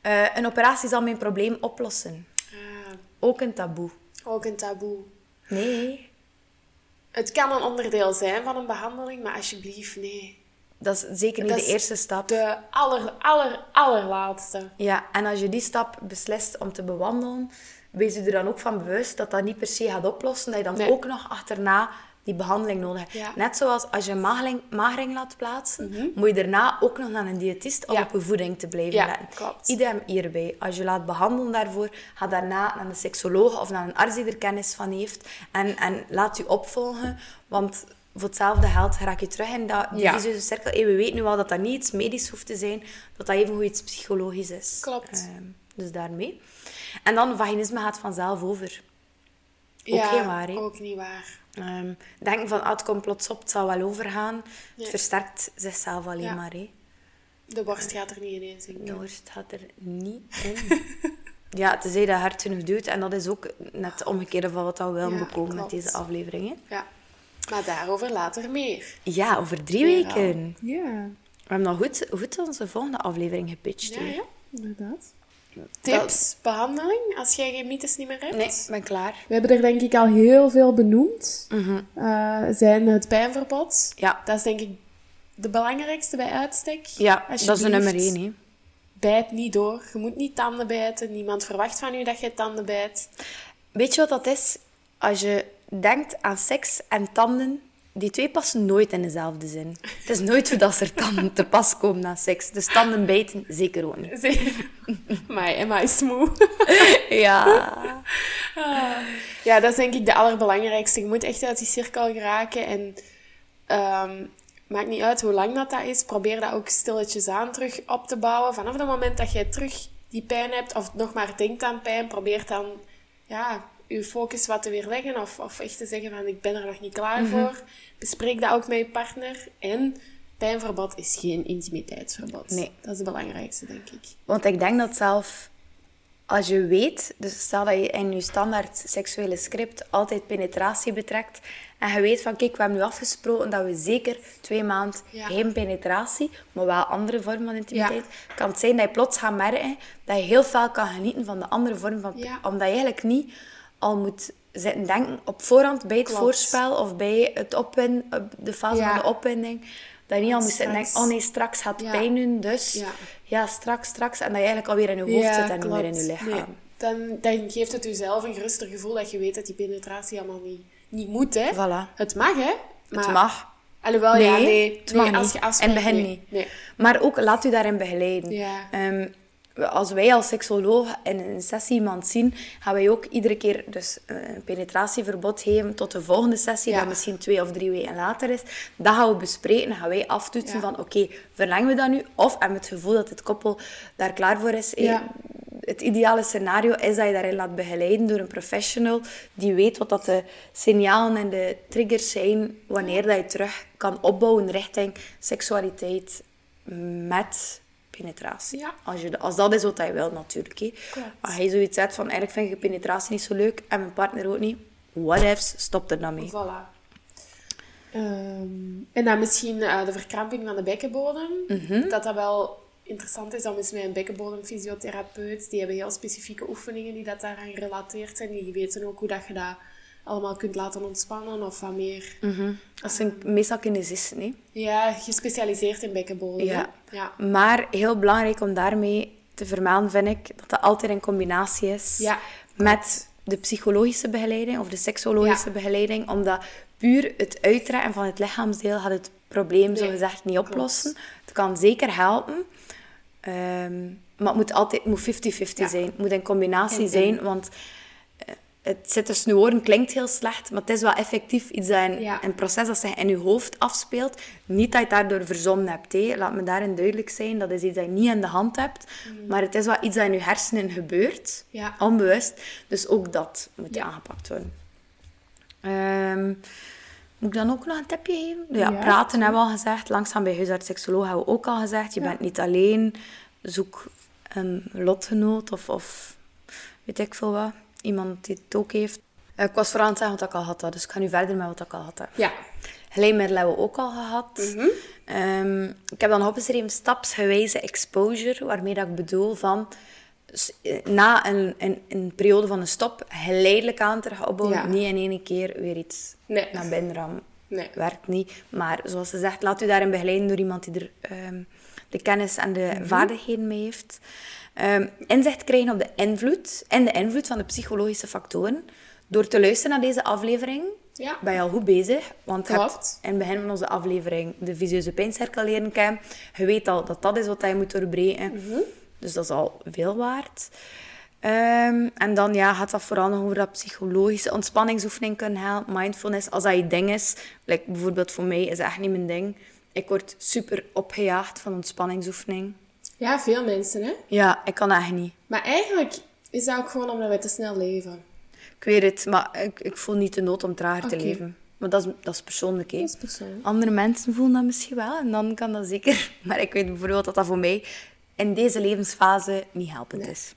Eh, een operatie zal mijn probleem oplossen. Ah, Ook een taboe. Ook een taboe. Nee, Het kan een onderdeel zijn van een behandeling, maar alsjeblieft, nee. dat is zeker niet Dat de eerste stap. De aller, aller, allerlaatste. Ja, en als je die stap beslist om te bewandelen, wees je er dan ook van bewust dat dat niet per se gaat oplossen, dat je dan Nee. ook nog achterna die behandeling nodig. Ja. Mhm. Net zoals als je een magering, magering laat plaatsen, moet je daarna ook nog naar een diëtist om Ja. op je voeding te blijven Ja, letten. klopt. Idem hierbij. Als je laat behandelen daarvoor, ga daarna naar een seksoloog of naar een arts die er kennis van heeft en, en laat je opvolgen, want voor hetzelfde geld raak je terug in dat, die vicieuze cirkel. We weten nu wel dat dat niet iets medisch hoeft te zijn, dat dat even iets psychologisch is. Klopt. Ehm, dus daarmee. En dan, vaginisme gaat vanzelf over. Ook ja, waar, ook niet waar. Ehm, denken van, ah, het komt plots op, het zal wel overgaan. Het versterkt zichzelf alleen Ja. maar. Hè. De borst gaat er niet ineens in. De worst gaat er niet in. ja, tenzij dat hard genoeg duwt. En dat is ook net het omgekeerde van wat we willen Ja, bekomen met deze afleveringen. Ja. Maar daarover later meer. Ja, over drie weken. Ja. We hebben nog goed, goed onze volgende aflevering gepitcht. Ja, inderdaad. Tips, behandeling, als jij geen mythes niet meer hebt? Nee, ik ben klaar. We hebben er denk ik al heel veel benoemd. Mhm. Eh, zijn het pijnverbod. Ja, Dat is denk ik de belangrijkste bij uitstek. ja dat is de nummer één. Hè. Bijt niet door. Je moet niet tanden bijten. Niemand verwacht van u dat je tanden bijt. Weet je wat dat is? Als je denkt aan seks en tanden, die twee passen nooit in dezelfde zin. Het is nooit zo dat ze er tanden te pas komen na seks. Dus tanden bijten, zeker ook niet. Zeker. Maar Emma is moe. Ja. Ja, dat is denk ik de allerbelangrijkste. Je moet echt uit die cirkel geraken. En ehm, maakt niet uit hoe lang dat, dat is. Probeer dat ook stilletjes aan terug op te bouwen. Vanaf het moment dat jij terug die pijn hebt, of nog maar denkt aan pijn, probeer dan ja, je focus wat te weerleggen. Of, of echt te zeggen van, ik ben er nog niet klaar voor. Bespreek dat ook met je partner. En pijnverbod is geen intimiteitsverbod. Nee. Dat is het belangrijkste, denk ik. Want ik denk dat zelf, als je weet, dus stel dat je in je standaard seksuele script altijd penetratie betrekt, en je weet van, kijk, we hebben nu afgesproken dat we zeker twee maanden Ja. geen penetratie, maar wel andere vormen van intimiteit, kan het zijn dat je plots gaat merken dat je heel veel kan genieten van de andere vorm van... Ja. Omdat je eigenlijk niet al moet zitten denken op voorhand bij het Klopt. voorspel of bij het opwin, op de fase Ja. van de opwinding. Dat je niet al moet zitten denken, Straks. oh nee, straks gaat Ja. pijn doen, dus Ja. ja. straks, straks. En dat je eigenlijk alweer in je hoofd zit en niet meer in je lichaam. Nee. Dan, dan geeft het jezelf een geruster gevoel dat je weet dat die penetratie allemaal niet, niet moet, hè. Voilà. Het mag, hè. Maar, Het mag. Alhoewel, ja, nee. het nee, mag als niet. je afspreekt, In het begin nee. niet. Nee. Maar ook, laat u daarin begeleiden. Ja. Ehm, als wij als seksoloog in een sessie iemand zien, gaan wij ook iedere keer dus een penetratieverbod geven tot de volgende sessie, Ja. dat misschien twee of drie weken later is. Dat gaan we bespreken, dan gaan wij aftoetsen Ja. van oké, verlengen we dat nu? Of hebben we het gevoel dat het koppel daar klaar voor is? Eh, Ja. Het ideale scenario is dat je daarin laat begeleiden door een professional die weet wat dat de signalen en de triggers zijn wanneer dat je terug kan opbouwen richting seksualiteit met penetratie. Ja. Als, je, als dat is wat je wil, natuurlijk. Hè. Als je zoiets zegt van, eigenlijk vind ik penetratie niet zo leuk en mijn partner ook niet, what ifs, stop er dan mee. Voilà. Ehm, en dan misschien eh, de verkramping van de bekkenbodem. Mhm. Dat dat wel interessant is om eens met een bekkenbodemfysiotherapeut. Die hebben heel specifieke oefeningen die dat daaraan gerelateerd zijn. Die weten ook hoe dat je dat allemaal kunt laten ontspannen of wat meer... Dat zijn meestal kinesisten, hè. Ja, gespecialiseerd in bekkenbodem. Ja. Ja. Maar heel belangrijk om daarmee te vermelden, vind ik, dat dat altijd in combinatie is Ja, met de psychologische begeleiding of de seksologische Ja. begeleiding. Omdat puur het uittrekken van het lichaamsdeel gaat het probleem, zo Nee, gezegd, niet oplossen. Het kan zeker helpen. ehm, maar het moet altijd het moet 50-50 Ja. zijn. Het moet een combinatie En- zijn, want het zit tussen je oren, klinkt heel slecht, maar het is wel effectief iets dat een, Ja. een proces dat zich in je hoofd afspeelt. Niet dat je het daardoor verzonnen hebt. Laat me daarin duidelijk zijn. Dat is iets dat je niet in de hand hebt. Maar het is wel iets dat in je hersenen gebeurt. Mm. Ja. Onbewust. Dus ook dat moet Ja. aangepakt worden. Ehm, moet ik dan ook nog een tipje geven? Ja, praten hebben we al gezegd. Langzaam bij huisarts seksoloog hebben we ook al gezegd. Je bent niet alleen. Zoek een lotgenoot of, of weet ik veel wat. Iemand die het ook heeft. Eh, Ik was vooral aan het zeggen wat ik al had, dus ik ga nu verder met wat ik al had. Ja. Glijmiddel hebben we ook al gehad. Ehm, ik heb dan opgeschreven stapsgewijze exposure, waarmee dat ik bedoel van eh, na een, een, een periode van een stop geleidelijk aan terug opbouwen. Ja. Niet in één keer weer iets Nee. naar binnen rammen. Nee. Werkt niet. Maar zoals ze zegt, laat u daarin begeleiden door iemand die er ehm, de kennis en de Mhm. vaardigheden mee heeft. Ehm, inzicht krijgen op de invloed en de invloed van de psychologische factoren. Door te luisteren naar deze aflevering Ja. ben je al goed bezig. Want je hebt in het begin van onze aflevering de visieuze pijncirkel leren kennen. Je weet al dat dat is wat je moet doorbreken. Mhm. Dus dat is al veel waard. Ehm, en dan ja, gaat dat vooral nog over dat psychologische ontspanningsoefening kunnen helpen. Mindfulness, als dat je ding is. Like bijvoorbeeld voor mij is dat echt niet mijn ding. Ik word super opgejaagd van ontspanningsoefening. Ja, veel mensen, hè. Ja, ik kan echt niet. Maar eigenlijk is dat ook gewoon omdat wij te snel leven. Ik weet het, maar ik, ik voel niet de nood om trager te leven. Maar dat is, dat is persoonlijk, hè. Dat is persoonlijk. Andere mensen voelen dat misschien wel en dan kan dat zeker. Maar ik weet bijvoorbeeld dat dat voor mij in deze levensfase niet helpend is.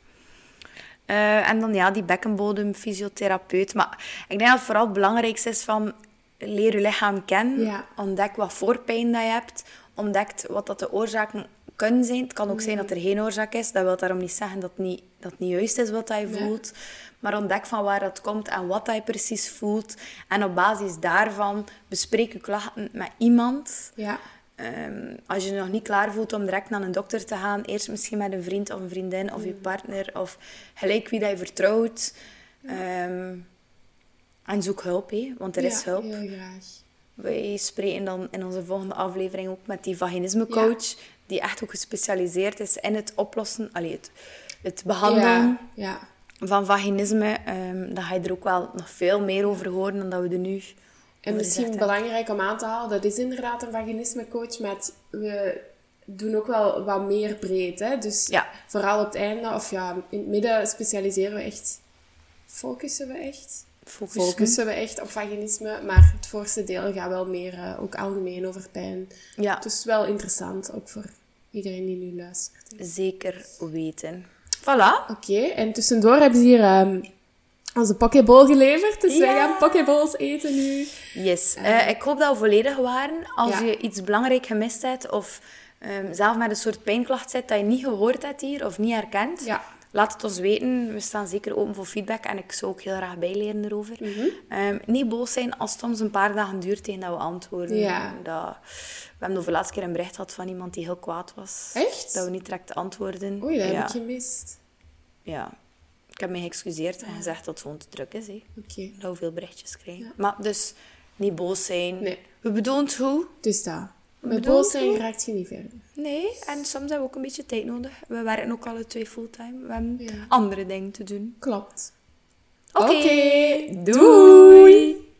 Eh, en dan ja, die bekkenbodem, fysiotherapeut. Maar ik denk dat het vooral het belangrijkste is van leer je lichaam kennen. Ja. Ontdek wat voor pijn dat je hebt. Ontdek wat dat de oorzaken kunnen zijn. Het kan ook zijn dat er geen oorzaak is. Dat wil daarom niet zeggen dat het niet, dat het niet juist is wat je Nee. voelt. Maar ontdek van waar dat komt en wat je precies voelt. En op basis daarvan bespreek je klachten met iemand. Ja. Ehm, als je je nog niet klaar voelt om direct naar een dokter te gaan, eerst misschien met een vriend of een vriendin of je partner of gelijk wie dat je vertrouwt. Ehm, en zoek hulp, want er is Ja, hulp. heel graag. wij spreken dan in onze volgende aflevering ook met die vaginismecoach, die echt ook gespecialiseerd is in het oplossen, allee, het, het behandelen Ja, ja. van vaginisme. Dan ga je er ook wel nog veel meer over horen dan dat we er nu En misschien gezegd belangrijk om aan te halen, dat is inderdaad een vaginismecoach, maar het- we doen ook wel wat meer breed. Hè? Dus Ja. vooral op het einde, of ja, in het midden specialiseren we echt, focussen we echt. Focussen. Focussen we echt op vaginisme, maar het voorste deel gaat wel meer eh, ook algemeen over pijn. Ja, Dus wel interessant, ook voor iedereen die nu luistert. zeker weten. Voilà. Oké, en tussendoor hebben ze hier ehm, onze pokeball geleverd. Dus wij gaan pokeballs eten nu. Yes. Eh, ik hoop dat we volledig waren. Als Ja. je iets belangrijk gemist hebt of ehm, zelf met een soort pijnklacht zit dat je niet gehoord hebt hier of niet herkent, Ja. Laat het ons weten. We staan zeker open voor feedback en ik zou ook heel graag bijleren erover. Ehm, niet boos zijn als het soms een paar dagen duurt tegen dat we antwoorden. Ja. Dat, we hebben over de laatste keer een bericht gehad van iemand die heel kwaad was. Echt? Dat we niet direct antwoorden. Oei, dat ja. heb ik gemist. ja. Ik heb mij geëxcuseerd en gezegd dat het gewoon te druk is. Oké. Dat we veel berichtjes krijgen. Maar dus, niet boos zijn. Nee. We bedoelen het goed. Dus dat. Met zijn raakt je niet verder. Nee, en soms hebben we ook een beetje tijd nodig. We werken ook alle twee fulltime. We hebben Ja. andere dingen te doen. Klopt. Oké, Oké, doei.